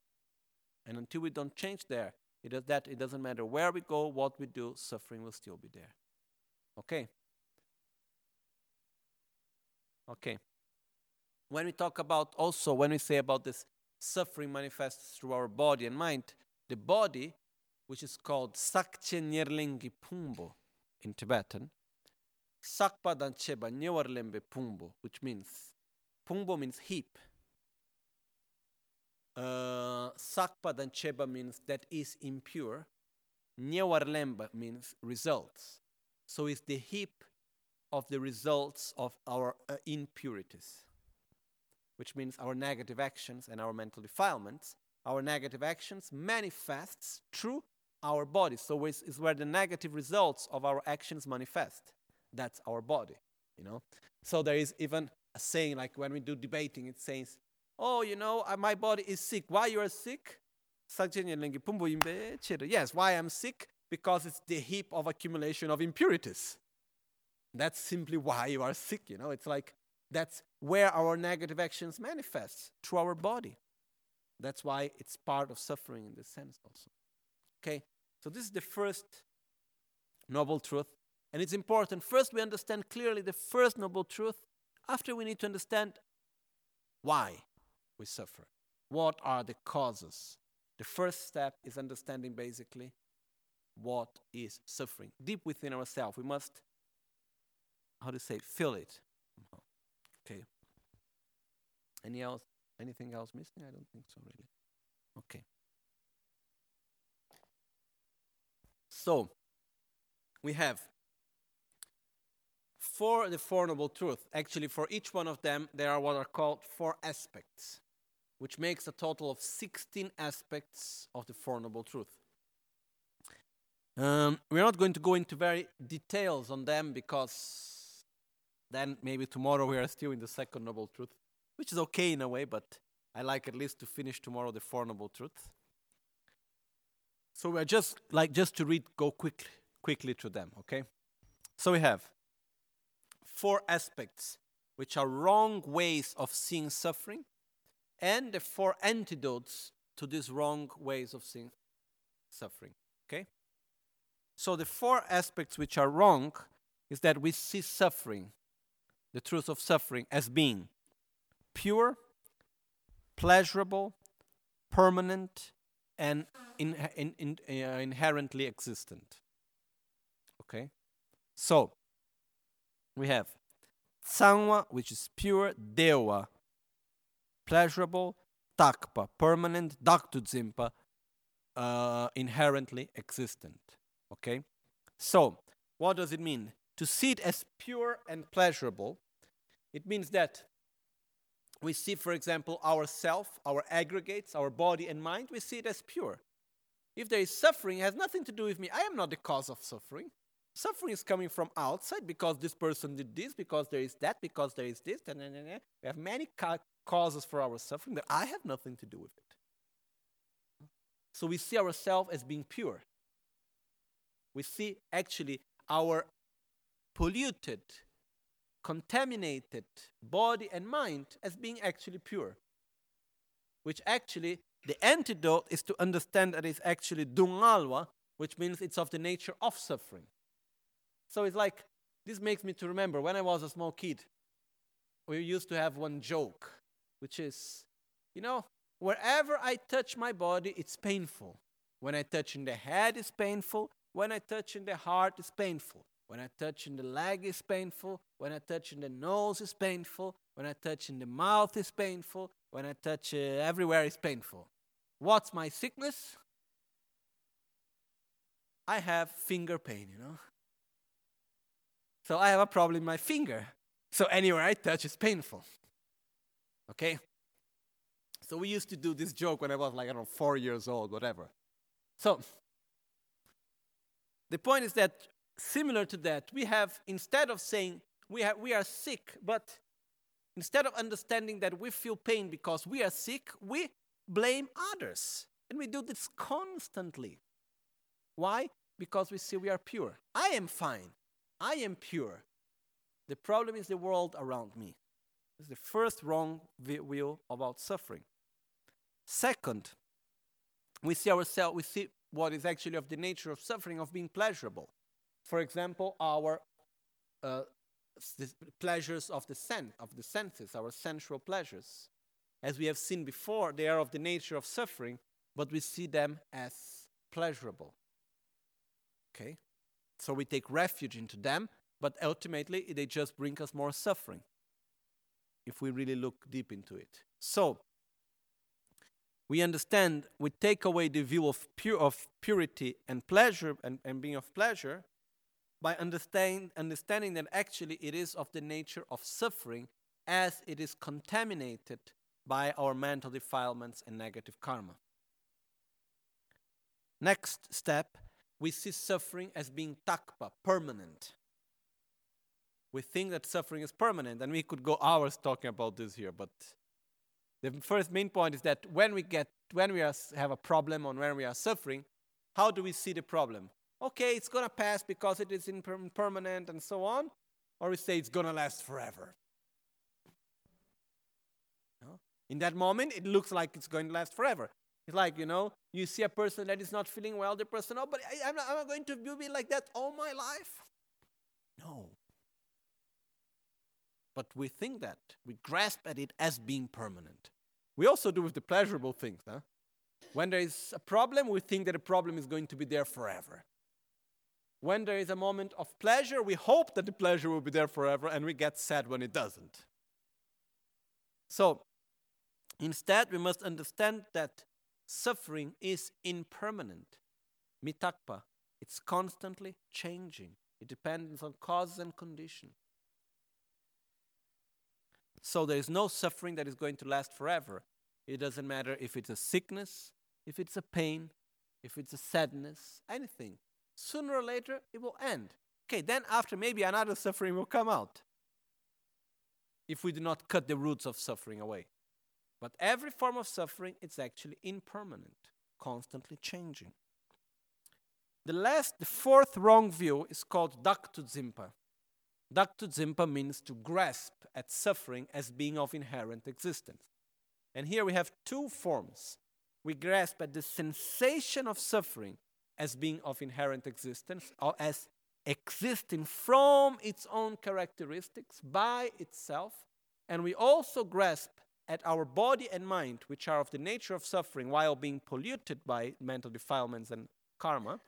Speaker 1: And until we don't change there, it does that it doesn't matter where we go, what we do, suffering will still be there. Okay? Okay. When we talk about also, when we say about this suffering manifests through our body and mind, the body, which is called Sakche Nyerlingi Pumbo, in Tibetan. Sakpa dancheba nyewarlembe Pumbo, which means Pumbo means heap. Uh, sakpa dancheba means that is impure. Nyewarlemba means results. So it's the heap of the results of our uh, impurities, which means our negative actions and our mental defilements. Our negative actions manifests through our body. So it's, it's where the negative results of our actions manifest. That's our body, you know. So there is even a saying like when we do debating, it says, "Oh, you know, uh, my body is sick. Why you are sick?" Yes, why I'm sick? Because it's the heap of accumulation of impurities. That's simply why you are sick, you know. It's like that's where our negative actions manifest through our body. That's why it's part of suffering in this sense also. Okay? So this is the first noble truth. And it's important. First, we understand clearly the first noble truth. After, we need to understand why we suffer. What are the causes? The first step is understanding basically what is suffering. Deep within ourselves, we must, how to say, feel it. Okay. Any else? Anything else missing? I don't think so, really. Okay. So, we have for the Four Noble Truths. actually, for each one of them, there are what are called four aspects, which makes a total of 16 aspects of the Four Noble Truth. Um, we're not going to go into very details on them because then maybe tomorrow we are still in the second Noble Truth, which is okay in a way, but I like at least to finish tomorrow the Four Noble Truths. So we're just like just to read, go quickly, quickly through them, okay? So we have four aspects which are wrong ways of seeing suffering, and the four antidotes to these wrong ways of seeing suffering. Okay? So the four aspects which are wrong is that we see suffering, the truth of suffering, as being pure, pleasurable, permanent, and in, in, in, uh, inherently existent. Okay? So, we have Tsangwa, which is pure, Dewa, pleasurable, Takpa, permanent, Daktudzimpa, uh, inherently existent. Okay? So, what does it mean? To see it as pure and pleasurable, it means that we see, for example, our self, our aggregates, our body and mind, we see it as pure. If there is suffering, it has nothing to do with me. I am not the cause of suffering. Suffering is coming from outside because this person did this, because there is that, because there is this. And, and, we have many ca- causes for our suffering but I have nothing to do with it. So we see ourselves as being pure. We see actually our polluted, contaminated body and mind as being actually pure. Which actually, the antidote is to understand that it's actually dungalwa, which means it's of the nature of suffering. So it's like, this makes me to remember when I was a small kid, we used to have one joke, which is, you know, wherever I touch my body, it's painful. When I touch in the head, it's painful. When I touch in the heart, it's painful. When I touch in the leg, is painful. When I touch in the nose, is painful. When I touch in the mouth, is painful. When I touch uh, everywhere, is painful. What's my sickness? I have finger pain, you know. So I have a problem in my finger. So anywhere I touch is painful. Okay? So we used to do this joke when I was like, I don't know, four years old, whatever. So the point is that similar to that, we have, instead of saying we, have, we are sick, but instead of understanding that we feel pain because we are sick, we blame others. And we do this constantly. Why? Because we see we are pure. I am fine. I am pure. The problem is the world around me. Is the first wrong view about suffering. Second, we see ourselves, we see what is actually of the nature of suffering of being pleasurable. For example, our uh, pleasures of the sen- of the senses, our sensual pleasures. As we have seen before, they are of the nature of suffering, but we see them as pleasurable. Okay? So we take refuge into them, but ultimately they just bring us more suffering if we really look deep into it. So we understand, we take away the view of, pure, of purity and pleasure and, and being of pleasure by understand, understanding that actually it is of the nature of suffering as it is contaminated by our mental defilements and negative karma. Next step, we see suffering as being takpa, permanent. We think that suffering is permanent, and we could go hours talking about this here, but the first main point is that when we get when we are, have a problem or when we are suffering, how do we see the problem? Okay, it's gonna pass because it is impermanent and so on, or we say it's gonna last forever. In that moment, it looks like it's going to last forever. It's like you know, you see a person that is not feeling well. The person, oh, but I, am not, am going to be like that all my life. No. But we think that we grasp at it as being permanent. We also do with the pleasurable things. Huh? When there is a problem, we think that the problem is going to be there forever. When there is a moment of pleasure, we hope that the pleasure will be there forever, and we get sad when it doesn't. So, instead, we must understand that suffering is impermanent. Mitakpa, it's constantly changing. It depends on causes and conditions. So there is no suffering that is going to last forever. It doesn't matter if it's a sickness, if it's a pain, if it's a sadness, anything. Sooner or later, it will end. Okay, then after maybe another suffering will come out if we do not cut the roots of suffering away. But every form of suffering is actually impermanent, constantly changing. The last, the fourth wrong view is called Daktu Dzimpa. Daktu Dzimpa means to grasp at suffering as being of inherent existence. And here we have two forms. We grasp at the sensation of suffering as being of inherent existence, or as existing from its own characteristics by itself. And we also grasp at our body and mind, which are of the nature of suffering while being polluted by mental defilements and karma,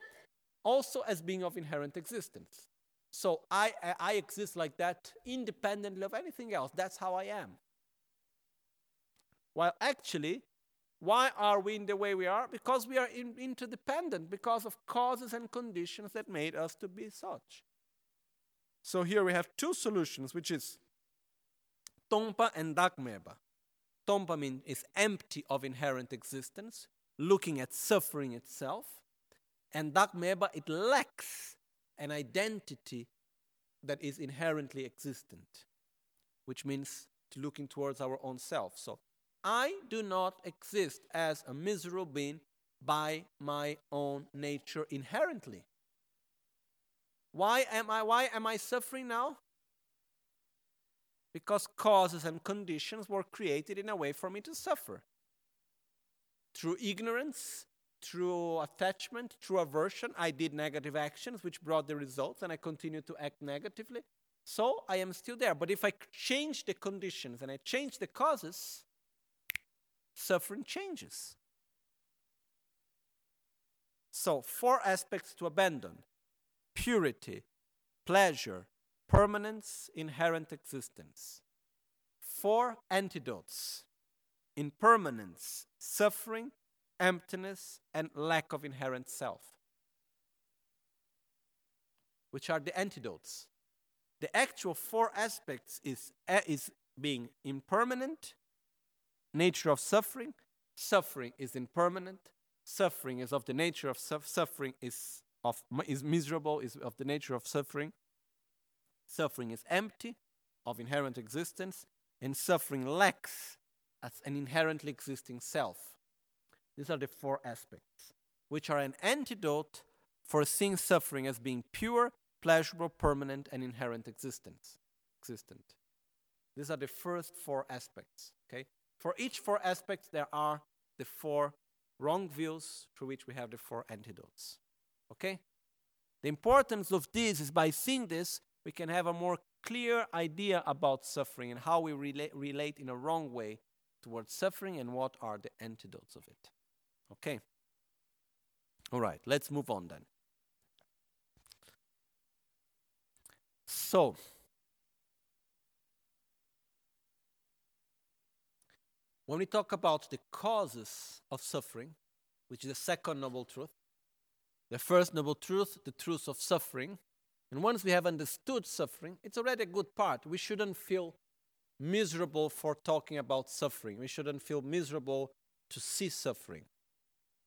Speaker 1: also as being of inherent existence. So I, I exist like that independently of anything else. That's how I am. While actually, why are we in the way we are? Because we are in, interdependent, because of causes and conditions that made us to be such. So here we have two solutions, which is Tompa and Dakmeba. Tompa means is empty of inherent existence, looking at suffering itself. And Dakmeba, it lacks an identity that is inherently existent, which means to looking towards our own self. So I do not exist as a miserable being by my own nature inherently. Why am I why am I suffering now? Because causes and conditions were created in a way for me to suffer. Through ignorance, through attachment, through aversion, I did negative actions which brought the results, and I continue to act negatively. So I am still there. But if I change the conditions and I change the causes, suffering changes. So, four aspects to abandon purity, pleasure, permanence, inherent existence. Four antidotes impermanence, suffering, emptiness, and lack of inherent self, which are the antidotes. The actual four aspects is, eh, is being impermanent, nature of suffering. Suffering is impermanent. Suffering is of the nature of suffering is of is miserable is of the nature of suffering. Suffering is empty of inherent existence, and suffering lacks as an inherently existing self. These are the four aspects, which are an antidote for seeing suffering as being pure, pleasurable, permanent, and inherent existence. Existent. These are the first four aspects. Okay. For each four aspects, there are the four wrong views through which we have the four antidotes. Okay. The importance of this is by seeing this, we can have a more clear idea about suffering and how we relate, relate in a wrong way towards suffering and what are the antidotes of it. Okay. All right, let's move on then. So, when we talk about the causes of suffering, which is the second noble truth, the first noble truth, the truth of suffering, and once we have understood suffering, it's already a good part. We shouldn't feel miserable for talking about suffering. We shouldn't feel miserable to see suffering.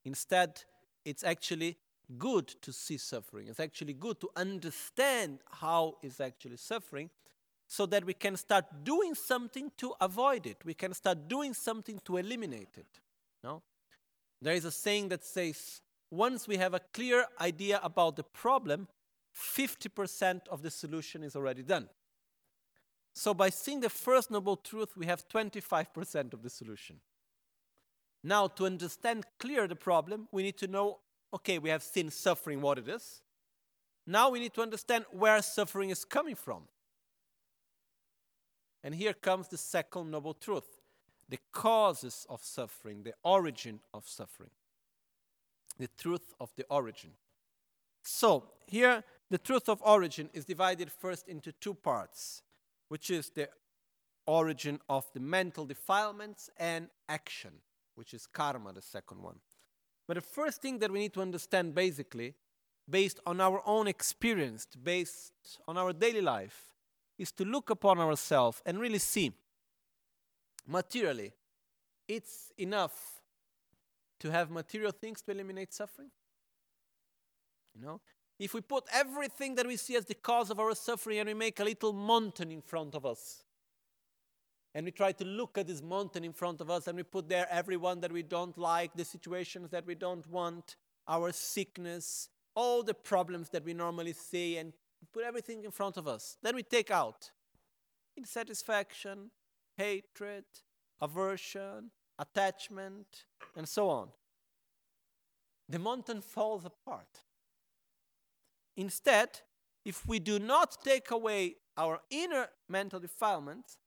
Speaker 1: Instead, it's actually good to see suffering. It's actually good to understand how is actually suffering so that we can start doing something to avoid it. We can start doing something to eliminate it. No? There is a saying that says once we have a clear idea about the problem, 50% of the solution is already done. So, by seeing the first noble truth, we have 25% of the solution. Now, to understand clear the problem, we need to know okay, we have seen suffering, what it is. Now we need to understand where suffering is coming from. And here comes the second noble truth the causes of suffering, the origin of suffering, the truth of the origin. So, here the truth of origin is divided first into two parts, which is the origin of the mental defilements and action, which is karma, the second one. But the first thing that we need to understand basically, based on our own experience, based on our daily life, is to look upon ourselves and really see materially, it's enough to have material things to eliminate suffering. You know, if we put everything that we see as the cause of our suffering and we make a little mountain in front of us, and we try to look at this mountain in front of us and we put there everyone that we don't like, the situations that we don't want, our sickness, all the problems that we normally see, and put everything in front of us. Then we take out insatisfaction, hatred, aversion, attachment, and so on. The mountain falls apart. Instead, if we do not take away our inner mental defilements,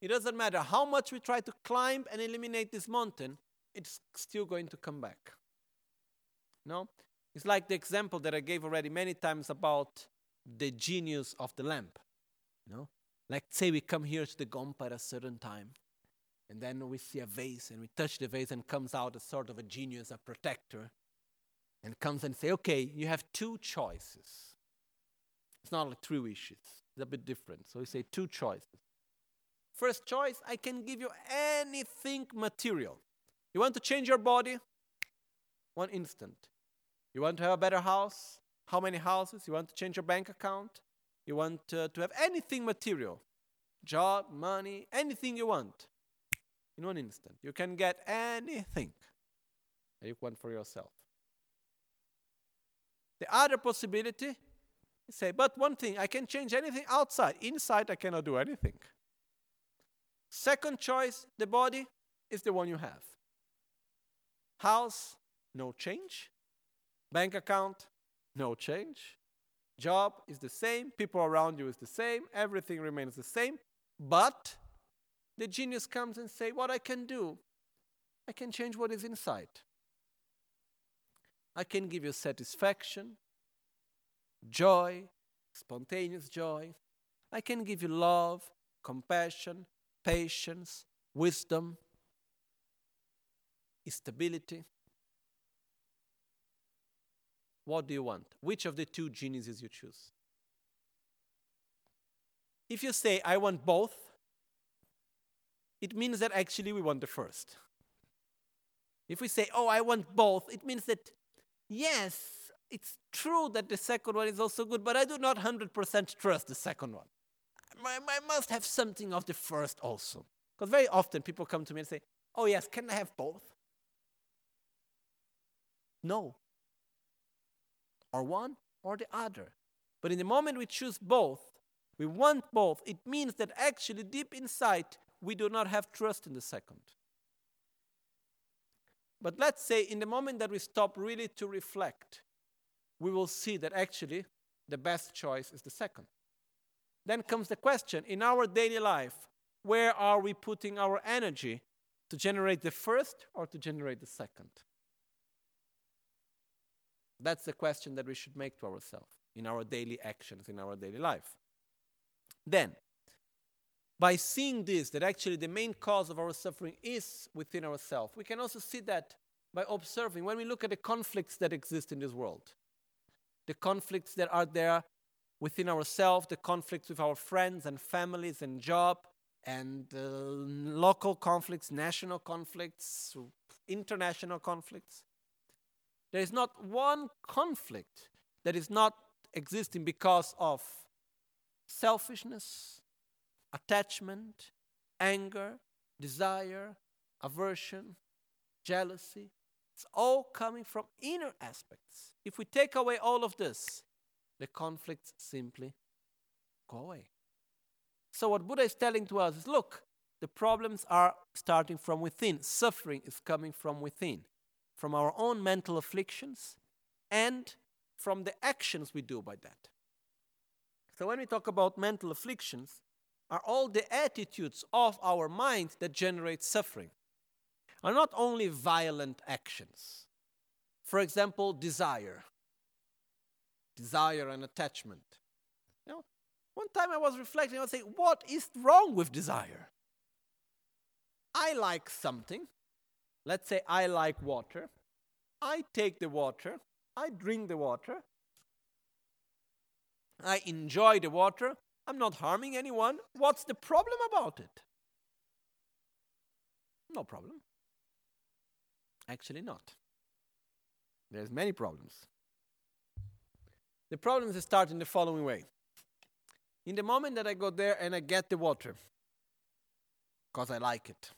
Speaker 1: it doesn't matter how much we try to climb and eliminate this mountain, it's still going to come back. No? It's like the example that I gave already many times about the genius of the lamp. You know? Like say we come here to the Gompa at a certain time, and then we see a vase and we touch the vase and comes out a sort of a genius, a protector, and comes and say, okay, you have two choices. It's not like three wishes. It's a bit different. So we say two choices. First choice, I can give you anything material. You want to change your body? One instant. You want to have a better house? How many houses? You want to change your bank account? You want uh, to have anything material? Job, money, anything you want. In one instant. You can get anything that you want for yourself. The other possibility say, but one thing, I can change anything outside. Inside, I cannot do anything. Second choice, the body, is the one you have. House, no change. Bank account, no change. Job is the same. People around you is the same. Everything remains the same. But the genius comes and say, what I can do, I can change what is inside. I can give you satisfaction, joy, spontaneous joy. I can give you love, compassion, patience, wisdom, stability. What do you want? Which of the two geniuses you choose? If you say, I want both, it means that actually we want the first. If we say, oh, I want both, it means that yes, it's true that the second one is also good, but I do not 100% trust the second one. I, I must have something of the first also. Because very often people come to me and say, oh, yes, can I have both? No. Or one or the other. But in the moment we choose both, we want both, it means that actually deep inside we do not have trust in the second. But let's say in the moment that we stop really to reflect, we will see that actually the best choice is the second. Then comes the question in our daily life, where are we putting our energy to generate the first or to generate the second? That's the question that we should make to ourselves in our daily actions, in our daily life. Then, by seeing this, that actually the main cause of our suffering is within ourselves, we can also see that by observing when we look at the conflicts that exist in this world, the conflicts that are there within ourselves, the conflicts with our friends and families and job, and uh, local conflicts, national conflicts, international conflicts. There is not one conflict that is not existing because of selfishness, attachment, anger, desire, aversion, jealousy. It's all coming from inner aspects. If we take away all of this, the conflicts simply go away. So, what Buddha is telling to us is look, the problems are starting from within. Suffering is coming from within, from our own mental afflictions and from the actions we do by that. So, when we talk about mental afflictions, are all the attitudes of our mind that generate suffering, are not only violent actions. For example, desire, desire and attachment. You know, one time I was reflecting, I was saying, what is wrong with desire? I like something. Let's say I like water. I take the water, I drink the water, I enjoy the water, I'm not harming anyone. What's the problem about it? No problem. Actually, not. There's many problems. The problems start in the following way. In the moment that I go there and I get the water, because I like it,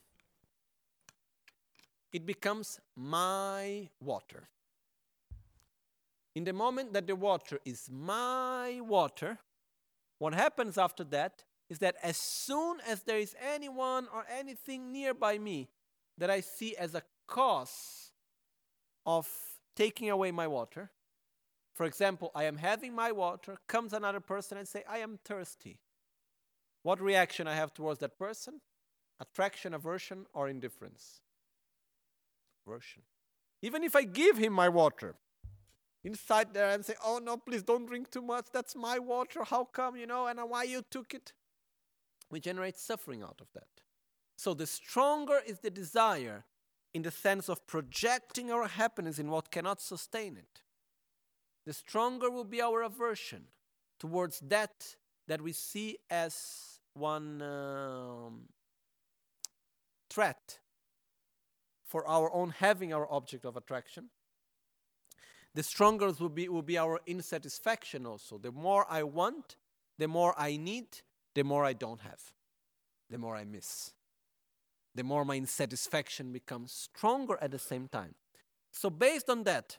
Speaker 1: it becomes my water. In the moment that the water is my water, what happens after that is that as soon as there is anyone or anything nearby me that I see as a cause of taking away my water, for example, I am having my water, comes another person and say, I am thirsty. What reaction I have towards that person? Attraction, aversion, or indifference? Aversion. Even if I give him my water, inside there and say, Oh no, please don't drink too much. That's my water. How come, you know, and why you took it? We generate suffering out of that. So the stronger is the desire in the sense of projecting our happiness in what cannot sustain it the stronger will be our aversion towards that that we see as one um, threat for our own having our object of attraction. The stronger will be, will be our insatisfaction also. The more I want, the more I need, the more I don't have, the more I miss. The more my insatisfaction becomes stronger at the same time. So, based on that,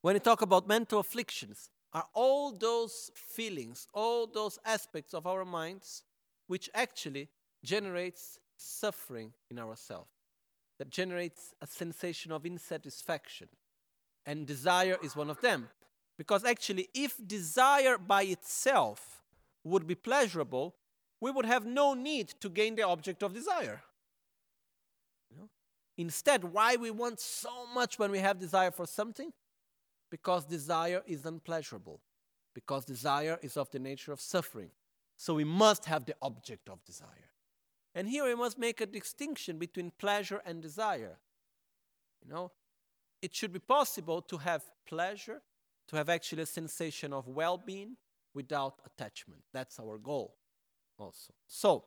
Speaker 1: when we talk about mental afflictions, are all those feelings, all those aspects of our minds which actually generates suffering in ourselves, that generates a sensation of insatisfaction. And desire is one of them. Because actually, if desire by itself would be pleasurable, we would have no need to gain the object of desire. Instead, why we want so much when we have desire for something? Because desire is unpleasurable, because desire is of the nature of suffering. So we must have the object of desire. And here we must make a distinction between pleasure and desire. You know, it should be possible to have pleasure, to have actually a sensation of well being without attachment. That's our goal also. So,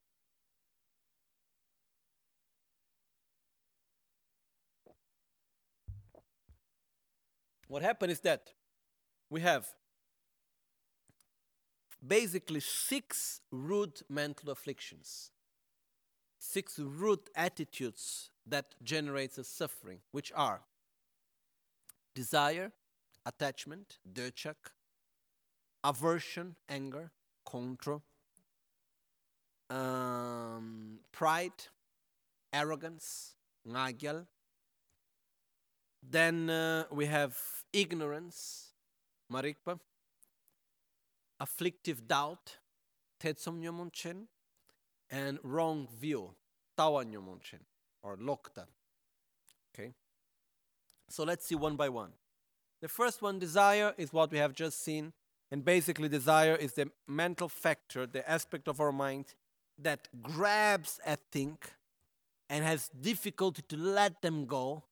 Speaker 1: what happened is that we have basically six root mental afflictions, six root attitudes that generates a suffering, which are desire, attachment, döchak, aversion, anger, khongtro, um, pride, arrogance, ngagyal, then uh, we have ignorance, marikpa, afflictive doubt, tetsomnyomonchen, and wrong view, tawanyomonchen, or lokta. Okay? So let's see one by one. The first one, desire, is what we have just seen And basically, desire is the mental factor, the aspect of our mind that grabs at things and has difficulty to let them go,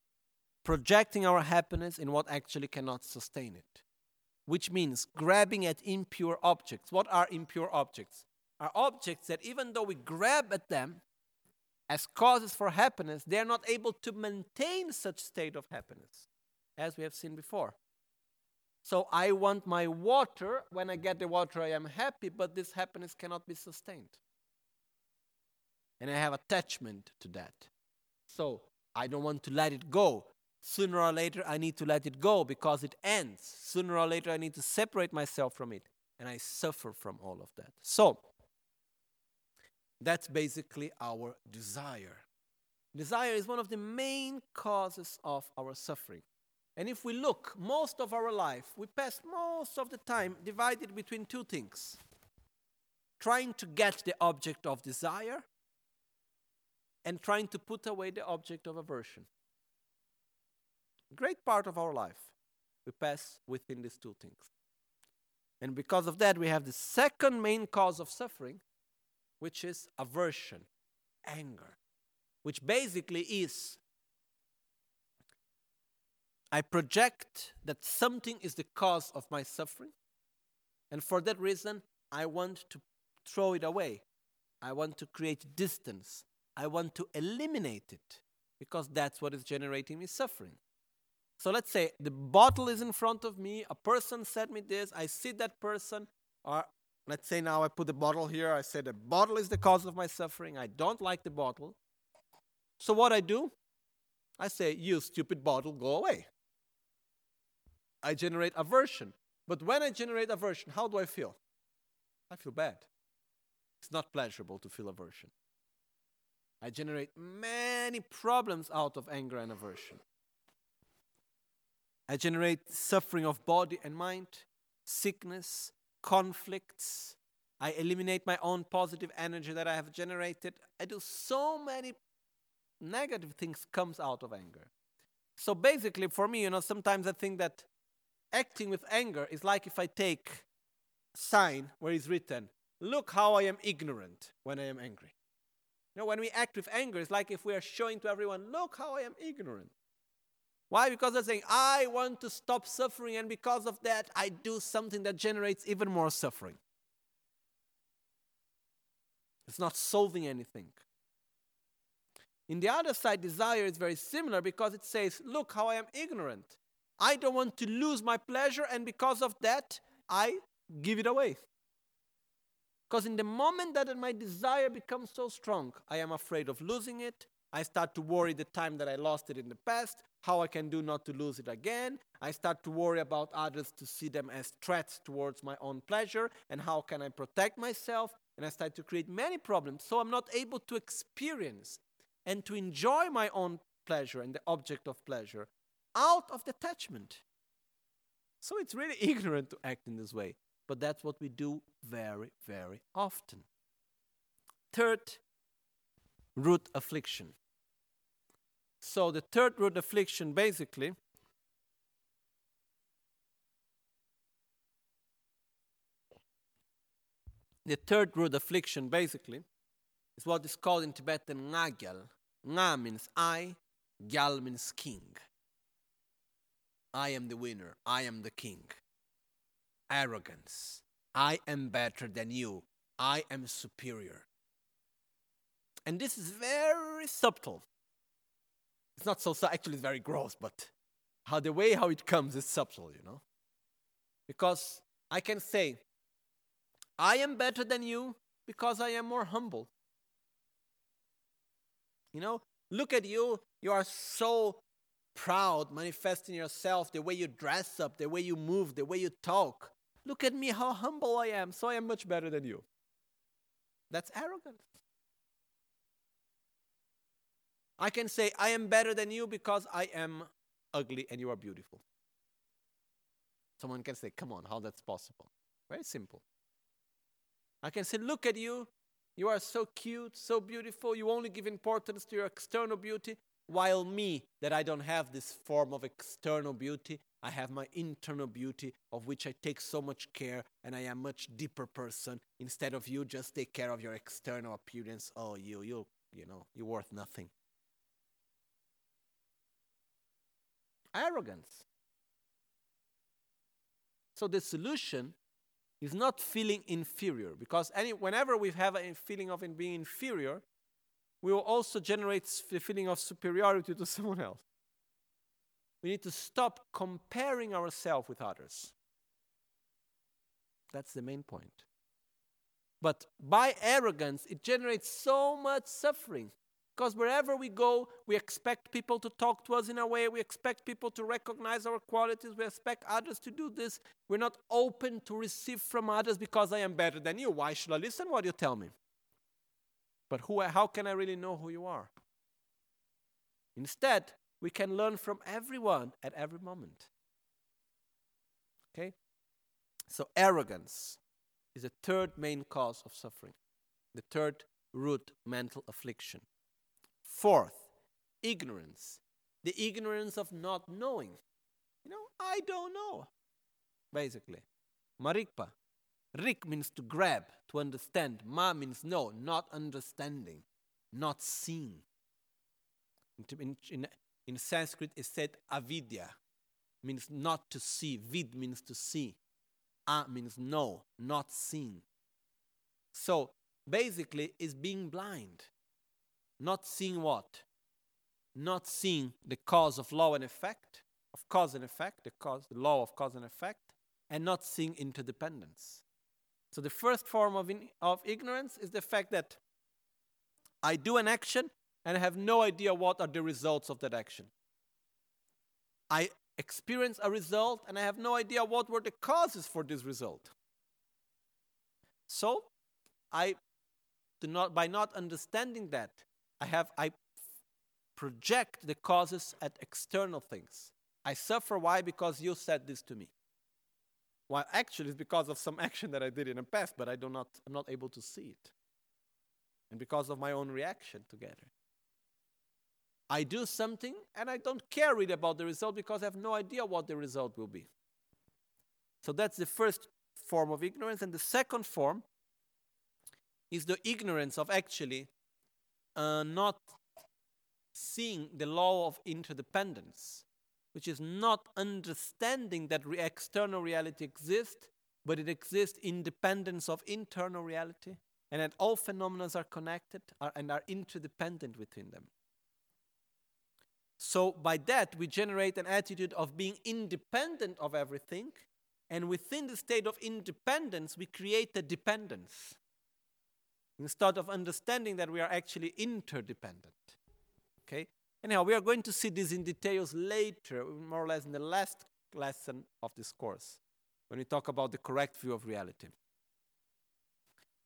Speaker 1: projecting our happiness in what actually cannot sustain it. Which means grabbing at impure objects. What are impure objects? Are objects that even though we grab at them as causes for happiness, they are not able to maintain such state of happiness, as we have seen before. So I want my water. When I get the water, I am happy, but this happiness cannot be sustained. And I have attachment to that. So I don't want to let it go. Sooner or later, I need to let it go because it ends. Sooner or later, I need to separate myself from it. And I suffer from all of that. So that's basically our desire. Desire is one of the main causes of our suffering. And if we look, most of our life, we pass most of the time divided between two things trying to get the object of desire and trying to put away the object of aversion. Great part of our life we pass within these two things. And because of that, we have the second main cause of suffering, which is aversion, anger, which basically is I project that something is the cause of my suffering, and for that reason, I want to throw it away. I want to create distance. I want to eliminate it because that's what is generating me suffering. So let's say the bottle is in front of me, a person said me this, I see that person, or let's say now I put the bottle here, I say the bottle is the cause of my suffering, I don't like the bottle. So what I do? I say, you stupid bottle, go away. I generate aversion. But when I generate aversion, how do I feel? I feel bad. It's not pleasurable to feel aversion. I generate many problems out of anger and aversion. I generate suffering of body and mind, sickness, conflicts. I eliminate my own positive energy that I have generated. I do so many negative things comes out of anger. So basically for me, you know, sometimes I think that acting with anger is like if I take sign where it's written, Look how I am ignorant when I am angry. You know, when we act with anger, it's like if we are showing to everyone, Look how I am ignorant. Why? Because they're saying, I want to stop suffering, and because of that, I do something that generates even more suffering. It's not solving anything. In the other side, desire is very similar because it says, Look how I am ignorant. I don't want to lose my pleasure, and because of that, I give it away. Because in the moment that my desire becomes so strong, I am afraid of losing it. I start to worry the time that I lost it in the past, how I can do not to lose it again. I start to worry about others to see them as threats towards my own pleasure, and how can I protect myself? And I start to create many problems. So I'm not able to experience and to enjoy my own pleasure and the object of pleasure out of detachment. So it's really ignorant to act in this way, but that's what we do very, very often. Third, root affliction. So the third root affliction basically the third root affliction basically is what is called in Tibetan Ngagyal. Nga means I, Gyal means king. I am the winner. I am the king. Arrogance. I am better than you. I am superior. And this is very subtle. It's not so, actually, it's very gross, but how the way how it comes is subtle, you know? Because I can say, I am better than you because I am more humble. You know, look at you. You are so proud, manifesting yourself, the way you dress up, the way you move, the way you talk. Look at me, how humble I am, so I am much better than you. That's arrogant. I can say, I am better than you because I am ugly and you are beautiful. Someone can say, Come on, how that's possible? Very simple. I can say, Look at you. You are so cute, so beautiful. You only give importance to your external beauty while me, that I don't have this form of external beauty, I have my internal beauty of which I take so much care and I am much deeper person instead of you just take care of your external appearance. Oh, you, you, you know, you're worth nothing. Arrogance. So the solution is not feeling inferior because any, whenever we have a feeling of being inferior, we will also generate the feeling of superiority to someone else. We need to stop comparing ourselves with others. That's the main point. But by arrogance, it generates so much suffering. Because wherever we go, we expect people to talk to us in a way, we expect people to recognize our qualities, we expect others to do this. We're not open to receive from others because I am better than you. Why should I listen what you tell me? But who, how can I really know who you are? Instead, we can learn from everyone at every moment. Okay? So, arrogance is the third main cause of suffering, the third root mental affliction. Fourth, ignorance, the ignorance of not knowing. You know, I don't know, basically. Marikpa. Rik means to grab, to understand. Ma means no, not understanding, not seeing. In, in, in Sanskrit, it said avidya, means not to see. Vid means to see. A means no, not seeing. So basically, it's being blind. Not seeing what? Not seeing the cause of law and effect, of cause and effect, the cause, the law of cause and effect, and not seeing interdependence. So the first form of, in, of ignorance is the fact that I do an action and I have no idea what are the results of that action. I experience a result and I have no idea what were the causes for this result. So, I do not by not understanding that, I have I project the causes at external things. I suffer why because you said this to me. Well, actually it's because of some action that I did in the past, but I do not I'm not able to see it. And because of my own reaction together. I do something and I don't care really about the result because I have no idea what the result will be. So that's the first form of ignorance. And the second form is the ignorance of actually uh, not seeing the law of interdependence, which is not understanding that re- external reality exists, but it exists independence of internal reality, and that all phenomena are connected are, and are interdependent within them. So, by that, we generate an attitude of being independent of everything. And within the state of independence, we create a dependence instead of understanding that we are actually interdependent. Okay? Anyhow, we are going to see this in details later, more or less in the last lesson of this course, when we talk about the correct view of reality.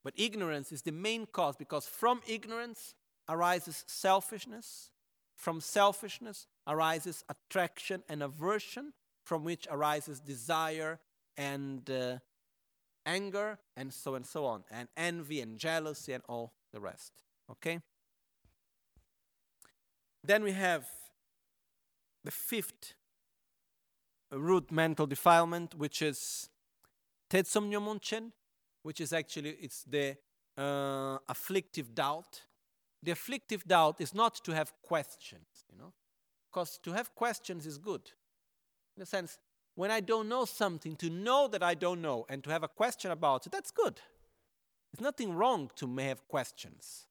Speaker 1: But ignorance is the main cause because from ignorance arises selfishness, from selfishness arises attraction and aversion, from which arises desire and uh, anger, and so and so on, and envy and jealousy and all the rest. Okay? Then we have the fifth root mental defilement, which is tetsomnyomunchen, which is actually it's the uh, afflictive doubt the afflictive doubt is not to have questions, you know, because to have questions is good. In a sense, when I don't know something, to know that I don't know and to have a question about it, that's good. There's nothing wrong to have questions.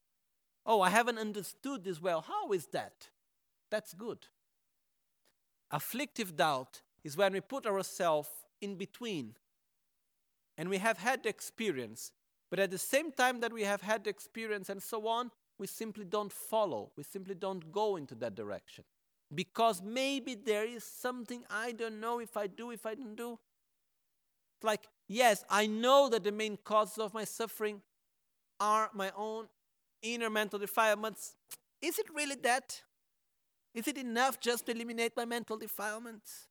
Speaker 1: Oh, I haven't understood this well. How is that? That's good. Afflictive doubt is when we put ourselves in between and we have had the experience, but at the same time that we have had the experience and so on, we simply don't follow, we simply don't go into that direction. Because maybe there is something I don't know if I do, if I don't do. It's like, yes, I know that the main causes of my suffering are my own inner mental defilements. Is it really that? Is it enough just to eliminate my mental defilements?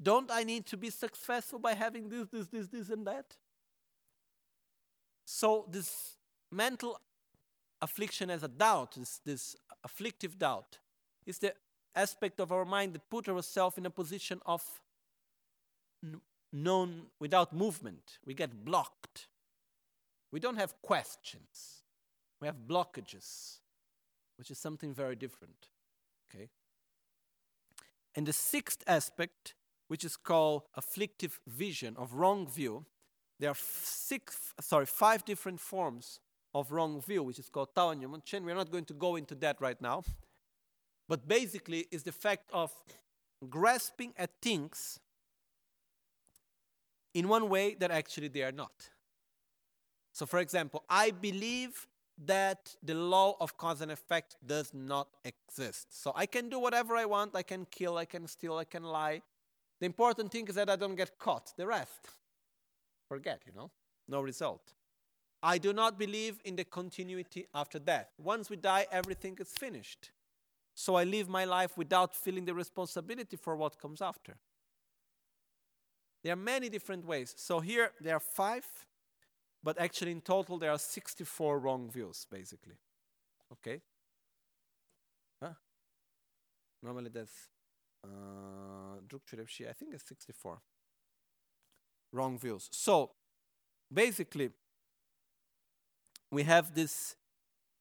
Speaker 1: Don't I need to be successful by having this, this, this, this, and that? So, this mental affliction as a doubt, this, this afflictive doubt, is the aspect of our mind that put ourselves in a position of known without movement. We get blocked. We don't have questions. We have blockages, which is something very different. Okay? And the sixth aspect, which is called afflictive vision of wrong view, there are six, sorry, five different forms of wrong view, which is called Tao and Chen. We're not going to go into that right now. But basically, is the fact of grasping at things in one way that actually they are not. So, for example, I believe that the law of cause and effect does not exist. So, I can do whatever I want. I can kill, I can steal, I can lie. The important thing is that I don't get caught. The rest, forget, you know, no result. I do not believe in the continuity after death. Once we die, everything is finished. So I live my life without feeling the responsibility for what comes after. There are many different ways. So here there are five, but actually in total there are 64 wrong views, basically. Okay? Huh? Normally that's uh, I think it's 64 wrong views. So basically, we have this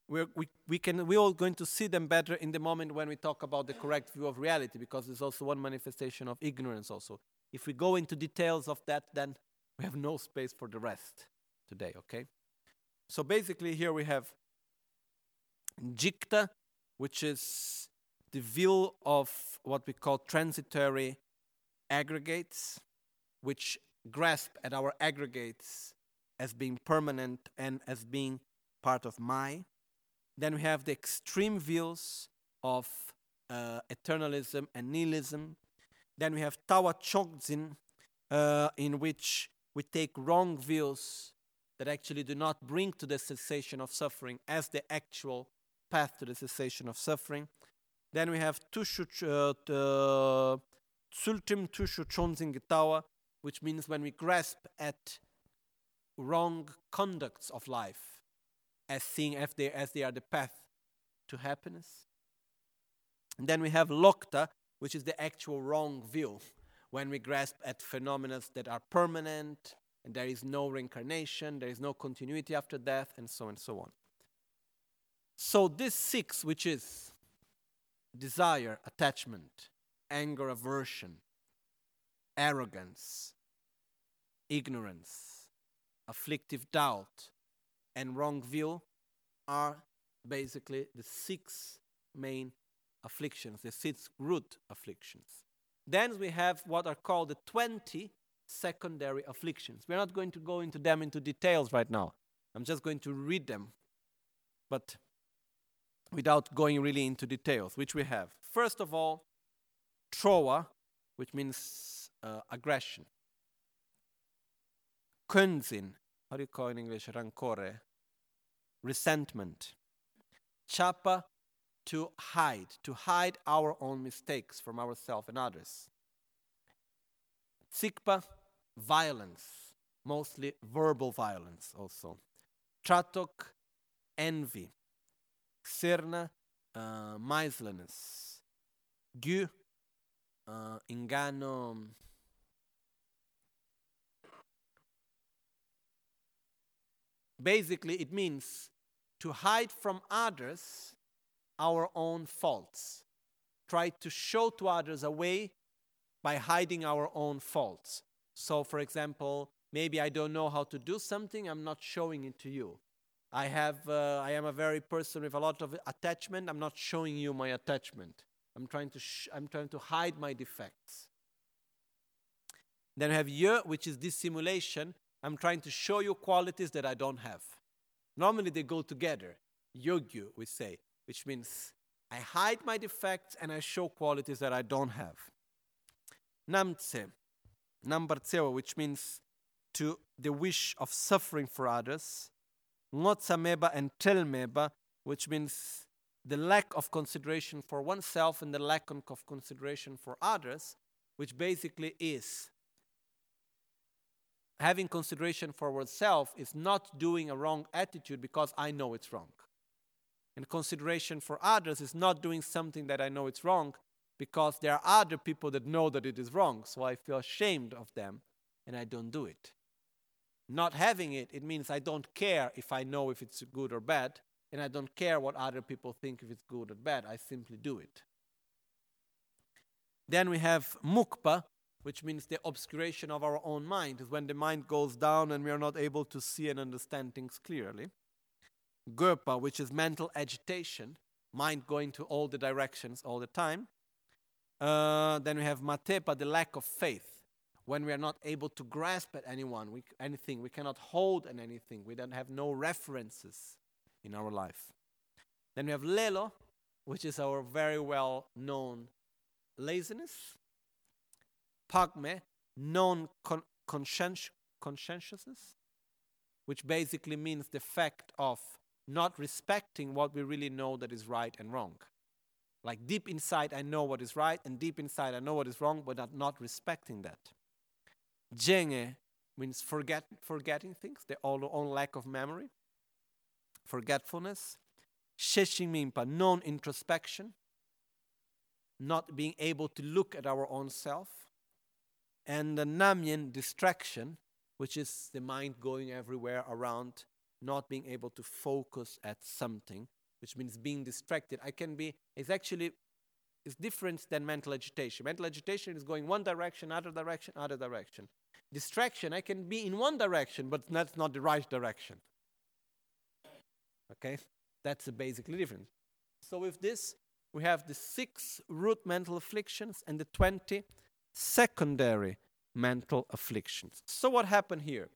Speaker 1: we're, we, we can we're all going to see them better in the moment when we talk about the correct view of reality because it's also one manifestation of ignorance also if we go into details of that then we have no space for the rest today okay so basically here we have jikta which is the view of what we call transitory aggregates which grasp at our aggregates as being permanent and as being part of my. Then we have the extreme views of uh, eternalism and nihilism. Then we have Tawa Chogzin, uh, in which we take wrong views that actually do not bring to the cessation of suffering as the actual path to the cessation of suffering. Then we have Tushu uh, Tsultim Tushu Chonzing Tawa, which means when we grasp at wrong conducts of life as seeing as they, as they are the path to happiness. And then we have lokta, which is the actual wrong view, when we grasp at phenomena that are permanent, and there is no reincarnation, there is no continuity after death, and so on and so on. So, this six, which is desire, attachment, anger, aversion, arrogance, ignorance, afflictive doubt, and wrong view are basically the six main afflictions, the six root afflictions. Then we have what are called the 20 secondary afflictions. We're not going to go into them into details right now. I'm just going to read them, but without going really into details, which we have. First of all, troa, which means uh, aggression. Kunzin, how do you call in English? Rancore. Resentment. Chapa, to hide, to hide our own mistakes from ourselves and others. Tsikpa, violence, mostly verbal violence also. Tratok, envy. Xerna, uh, miserliness. Gu, uh, Basically, it means to hide from others our own faults. Try to show to others a way by hiding our own faults. So, for example, maybe I don't know how to do something, I'm not showing it to you. I have, uh, I am a very person with a lot of attachment. I'm not showing you my attachment. I'm trying to, sh- I'm trying to hide my defects. Then we have ye, which is dissimulation. I'm trying to show you qualities that I don't have. Normally they go together. Yogyu, we say, which means I hide my defects and I show qualities that I don't have. Namtse, nambartseo, which means to the wish of suffering for others. Ngotsameba and telmeba, which means the lack of consideration for oneself and the lack of consideration for others, which basically is having consideration for oneself is not doing a wrong attitude because I know it's wrong. And consideration for others is not doing something that I know it's wrong because there are other people that know that it is wrong. So I feel ashamed of them and I don't do it. Not having it, it means I don't care if I know if it's good or bad, and I don't care what other people think if it's good or bad. I simply do it. Then we have mukpa, which means the obscuration of our own mind, is when the mind goes down and we are not able to see and understand things clearly. Gurpa, which is mental agitation, mind going to all the directions all the time. Uh, then we have matepa, the lack of faith, when we are not able to grasp at anyone, we, anything, we cannot hold at anything, we don't have no references in our life. Then we have lelo, which is our very well known laziness. Pagme, non conscientiousness, which basically means the fact of not respecting what we really know that is right and wrong. Like deep inside, I know what is right, and deep inside, I know what is wrong, but not, not respecting that. Jenge means forget, forgetting things, the own lack of memory, forgetfulness. Sheshimimpa, non introspection, not being able to look at our own self. And the Namyen, distraction, which is the mind going everywhere around, not being able to focus at something which means being distracted. I can be, it's actually, it's different than mental agitation. Mental agitation is going one direction, other direction, other direction. Distraction, I can be in one direction, but that's not the right direction. Okay? That's the basically difference. So with this, we have the six root mental afflictions and the 20 secondary mental afflictions. So what happened here?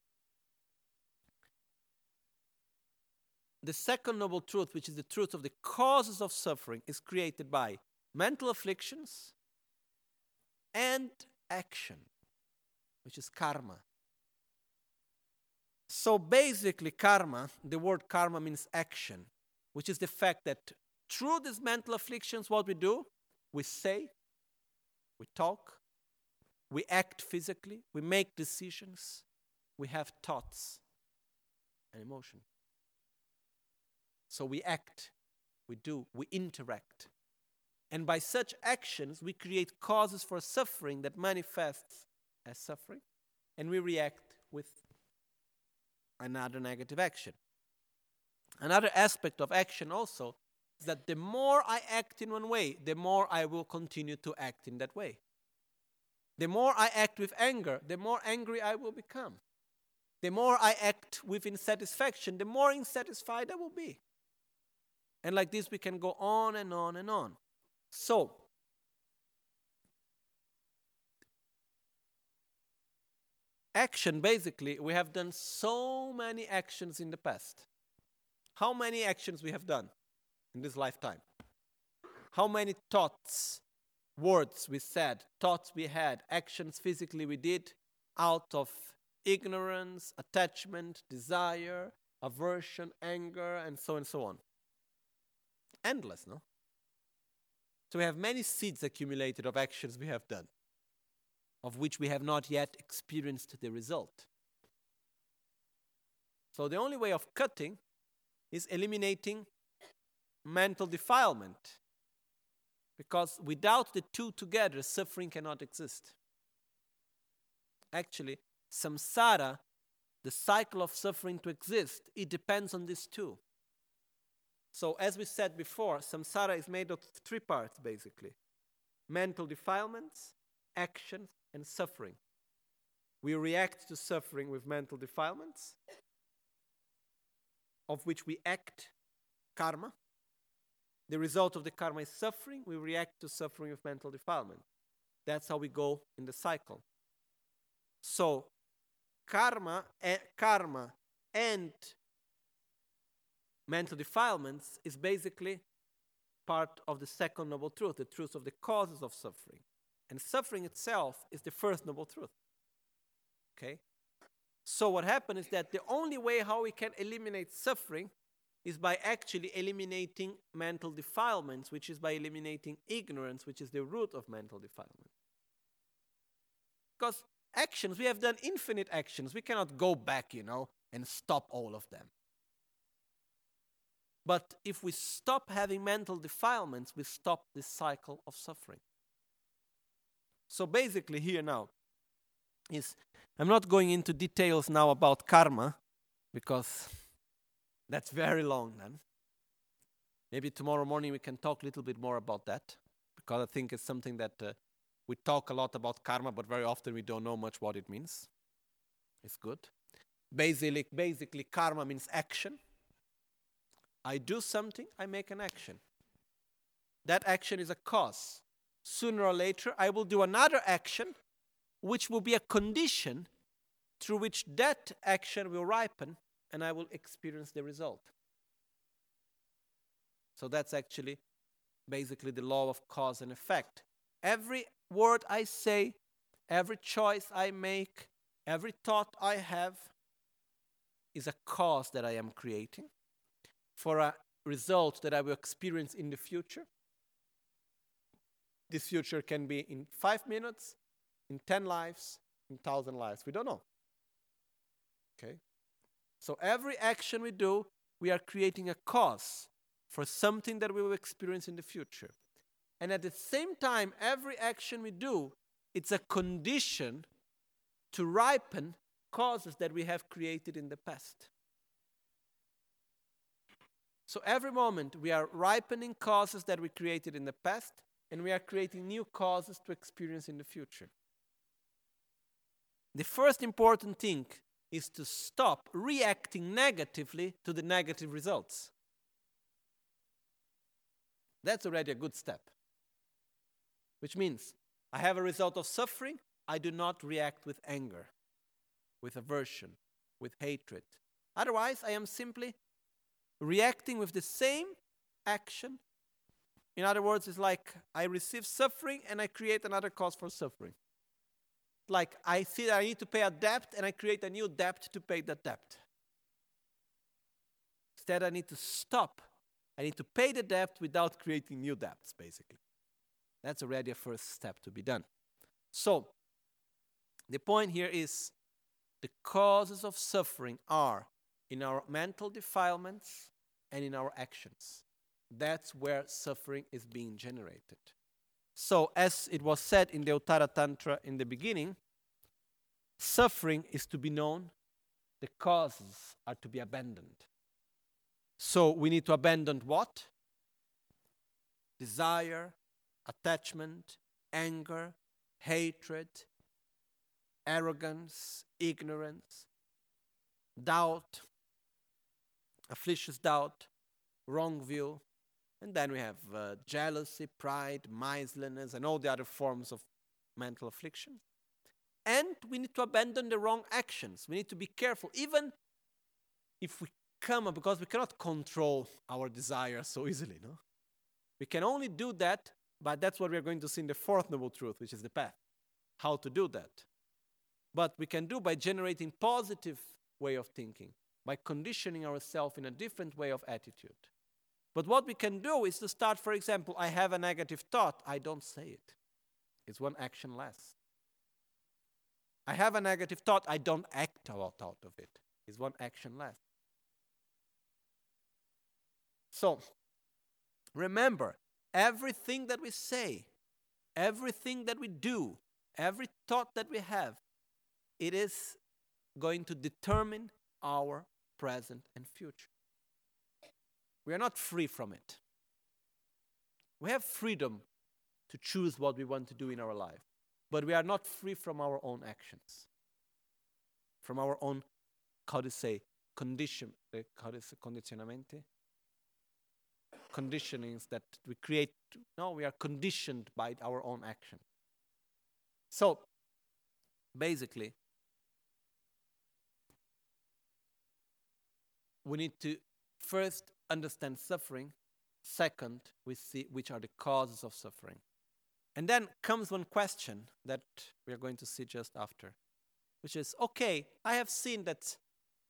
Speaker 1: the second noble truth, which is the truth of the causes of suffering, is created by mental afflictions and action, which is karma. So basically, karma, the word karma means action, which is the fact that through these mental afflictions, what we do, we say, we talk, we act physically, we make decisions, we have thoughts and emotion. So we act, we do, we interact. And by such actions, we create causes for suffering that manifests as suffering, and we react with another negative action. Another aspect of action also is that the more I act in one way, the more I will continue to act in that way. The more I act with anger, the more angry I will become. The more I act with insatisfaction, the more insatisfied I will be. And like this, we can go on and on and on. So, action basically, we have done so many actions in the past. How many actions we have done in this lifetime? How many thoughts, words we said, thoughts we had, actions physically we did out of ignorance, attachment, desire, aversion, anger, and so on and so on endless, no? So we have many seeds accumulated of actions we have done, of which we have not yet experienced the result. So the only way of cutting is eliminating mental defilement. Because without the two together, suffering cannot exist. Actually, samsara, the cycle of suffering to exist, it depends on these two. So, as we said before, samsara is made of three parts basically mental defilements, actions, and suffering. We react to suffering with mental defilements, of which we act karma. The result of the karma is suffering. We react to suffering with mental defilement. That's how we go in the cycle. So, karma, eh, karma and mental defilements is basically part of the second noble truth, the truth of the causes of suffering. And suffering itself is the first noble truth. Okay? So what happened is that the only way how we can eliminate suffering is by actually eliminating mental defilements, which is by eliminating ignorance, which is the root of mental defilement. Because actions, we have done infinite actions. We cannot go back, you know, and stop all of them. But if we stop having mental defilements, we stop this cycle of suffering. So basically, here now is I'm not going into details now about karma because that's very long then. Maybe tomorrow morning we can talk a little bit more about that because I think it's something that uh, we talk a lot about karma, but very often we don't know much what it means. It's good. Basically, basically, karma means action. I do something, I make an action. That action is a cause. Sooner or later, I will do another action, which will be a condition through which that action will ripen and I will experience the result. So that's actually basically the law of cause and effect. Every word I say, every choice I make, every thought I have is a cause that I am creating for a result that I will experience in the future. This future can be in five minutes, in 10 lives, in 1,000 lives. We don't know. Okay? So every action we do, we are creating a cause for something that we will experience in the future. And at the same time, every action we do, it's a condition to ripen causes that we have created in the past. So every moment we are ripening causes that we created in the past, and we are creating new causes to experience in the future. The first important thing is to stop reacting negatively to the negative results. That's already a good step. Which means I have a result of suffering, I do not react with anger, with aversion, with hatred. Otherwise, I am simply reacting with the same action. In other words, it's like I receive suffering and I create another cause for suffering. Like I see that I need to pay a debt and I create a new debt to pay that debt. Instead, I need to stop. I need to pay the debt without creating new debts, basically. That's already a first step to be done. So, the point here is the causes of suffering are in our mental defilements and in our actions. That's where suffering is being generated. So, as it was said in the Uttara Tantra in the beginning, suffering is to be known, the causes are to be abandoned. So, we need to abandon what? Desire, attachment, anger, hatred, arrogance, ignorance, doubt, afflictious doubt, wrong view, and then we have uh, jealousy, pride, miserliness, and all the other forms of mental affliction. And we need to abandon the wrong actions. We need to be careful, even if we come, because we cannot control our desires so easily. No, we can only do that, but that's what we are going to see in the fourth noble truth, which is the path. How to do that? But we can do by generating positive way of thinking, by conditioning ourselves in a different way of attitude. But what we can do is to start, for example, I have a negative thought, I don't say it. It's one action less. I have a negative thought, I don't act out, out of it. It's one action less. So, remember, everything that we say, everything that we do, every thought that we have, it is going to determine our present and future. We are not free from it. We have freedom to choose what we want to do in our life, but we are not free from our own actions, from our own, how to say, condition, how to say, condizionamenti? Conditionings that we create. No, we are conditioned by our own action. So, basically, we need to first understand suffering. Second, we see which are the causes of suffering. And then comes one question that we are going to see just after, which is okay, I have seen that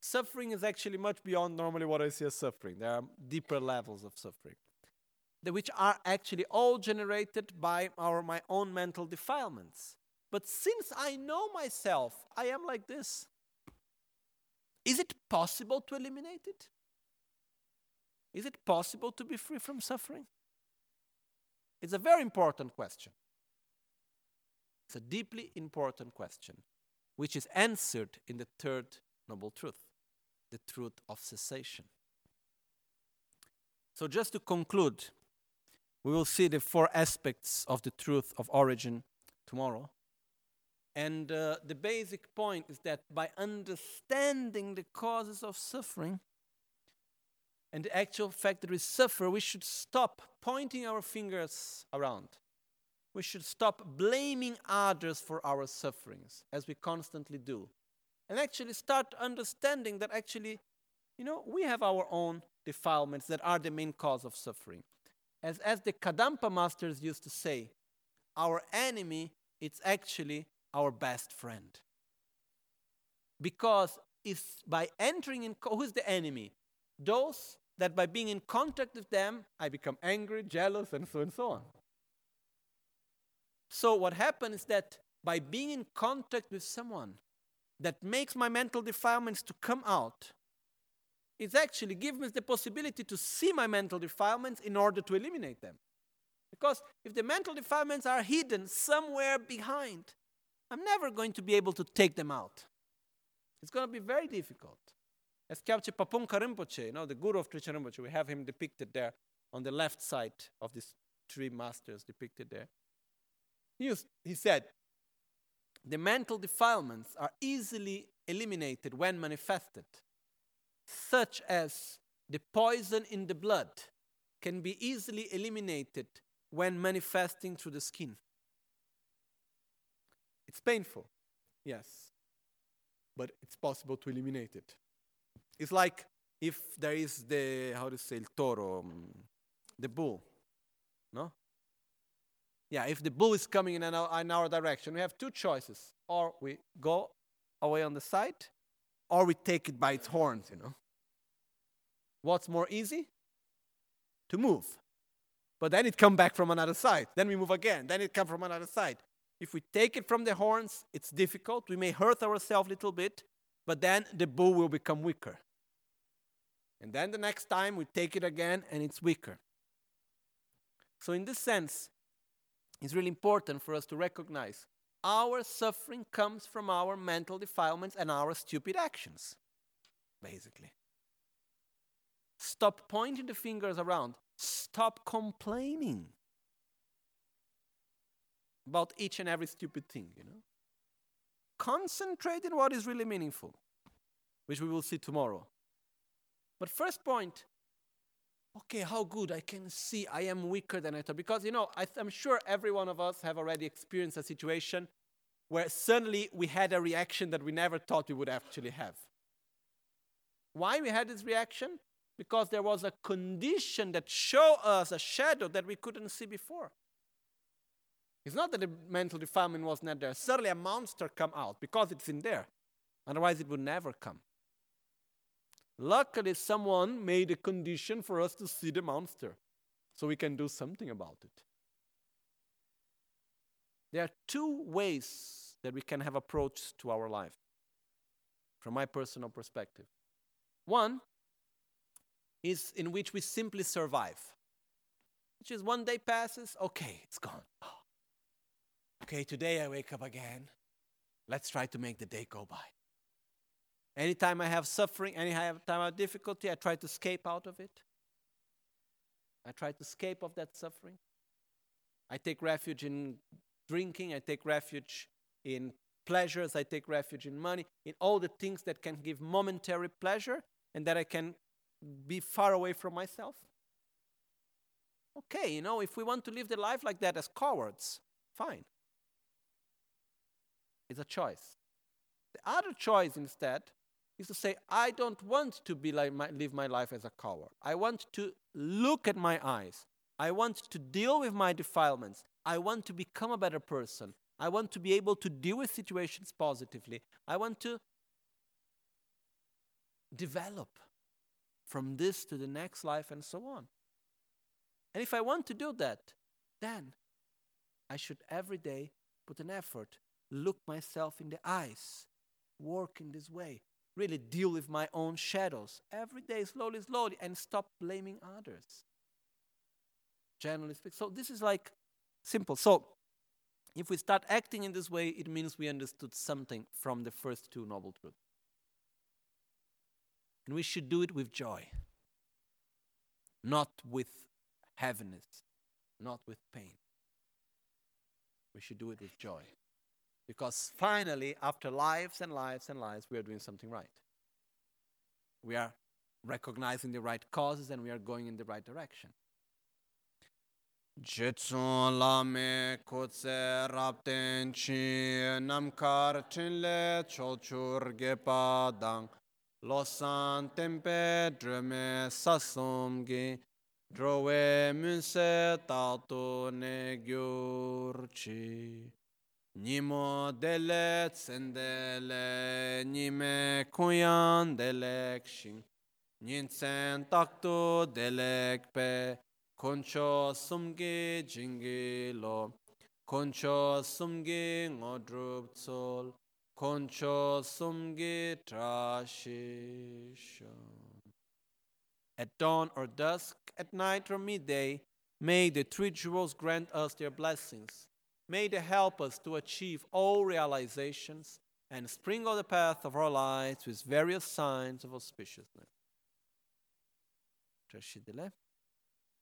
Speaker 1: suffering is actually much beyond normally what I see as suffering. There are deeper levels of suffering, which are actually all generated by our my own mental defilements. But since I know myself, I am like this. Is it possible to eliminate it? Is it possible to be free from suffering? It's a very important question. It's a deeply important question, which is answered in the third noble truth the truth of cessation. So, just to conclude, we will see the four aspects of the truth of origin tomorrow. And uh, the basic point is that by understanding the causes of suffering and the actual fact that we suffer, we should stop pointing our fingers around. We should stop blaming others for our sufferings, as we constantly do. And actually start understanding that actually, you know, we have our own defilements that are the main cause of suffering. As, as the Kadampa masters used to say, our enemy, it's actually our best friend. Because if by entering in, who's the enemy? Those that by being in contact with them, I become angry, jealous, and so and so on. So what happens is that by being in contact with someone that makes my mental defilements to come out, it actually gives me the possibility to see my mental defilements in order to eliminate them. Because if the mental defilements are hidden somewhere behind, I'm never going to be able to take them out. It's going to be very difficult. As Kyabje Pabongka Rinpoche, you know, the guru of Trijang Rinpoche, we have him depicted there on the left side of these three masters depicted there. He, used, he said, the mental defilements are easily eliminated when manifested, such as the poison in the blood can be easily eliminated when manifesting through the skin. It's painful, yes, but it's possible to eliminate it. It's like if there is the, how to say, el toro, um, the bull, no? Yeah, if the bull is coming in our, in our direction, we have two choices. Or we go away on the side, or we take it by its horns, you know. What's more easy? To move. But then it come back from another side. Then we move again. Then it come from another side. If we take it from the horns, it's difficult. We may hurt ourselves a little bit, but then the bull will become weaker. And then the next time we take it again and it's weaker. So, in this sense, it's really important for us to recognize our suffering comes from our mental defilements and our stupid actions, basically. Stop pointing the fingers around. Stop complaining about each and every stupid thing, you know. Concentrate in what is really meaningful, which we will see tomorrow. But first point, okay, how good I can see I am weaker than I thought. Because, you know, I am sure every one of us have already experienced a situation where suddenly we had a reaction that we never thought we would actually have. Why we had this reaction? Because there was a condition that showed us a shadow that we couldn't see before. It's not that the mental defilement was not there. Suddenly a monster come out because it's in there. Otherwise it would never come. Luckily, someone made a condition for us to see the monster so we can do something about it. There are two ways that we can have approach to our life from my personal perspective. One is in which we simply survive, which is one day passes, okay, it's gone. Oh. Okay, today I wake up again. Let's try to make the day go by. Anytime I have suffering, anytime I have difficulty, I try to escape out of it. I try to escape of that suffering. I take refuge in drinking, I take refuge in pleasures, I take refuge in money, in all the things that can give momentary pleasure and that I can be far away from myself. Okay, you know, if we want to live the life like that as cowards, fine. It's a choice. The other choice instead is to say, I don't want to be like my, live my life as a coward. I want to look at my eyes. I want to deal with my defilements. I want to become a better person. I want to be able to deal with situations positively. I want to develop from this to the next life and so on. And if I want to do that, then I should every day put an effort look myself in the eyes, work in this way, really deal with my own shadows every day, slowly, slowly, and stop blaming others. Generally speaking. So this is like simple. So If we start acting in this way, it means we understood something from the first two noble truths. And we should do it with joy, not with heaviness, not with pain. We should do it with joy. Because finally, after lives and lives and lives, we are doing something right. We are recognizing the right causes and we are going in the right direction.
Speaker 2: Lame kutse rapten chi namkar chinle cholchur gepa dang losan tempe dreme sasum gi drowe munse tatu ne gyurchi Nimo dele tsendele nime kuyan delek shing Nyinsen taktu delek pe Concho sumge jingi lo. Concho sumge ngodrup tsol. Concho sumge trashisho.
Speaker 1: At dawn or dusk, at night or midday, may the three jewels grant us their blessings. May they help us to achieve all realizations and sprinkle the path of our lives with various signs of auspiciousness. Trashidile.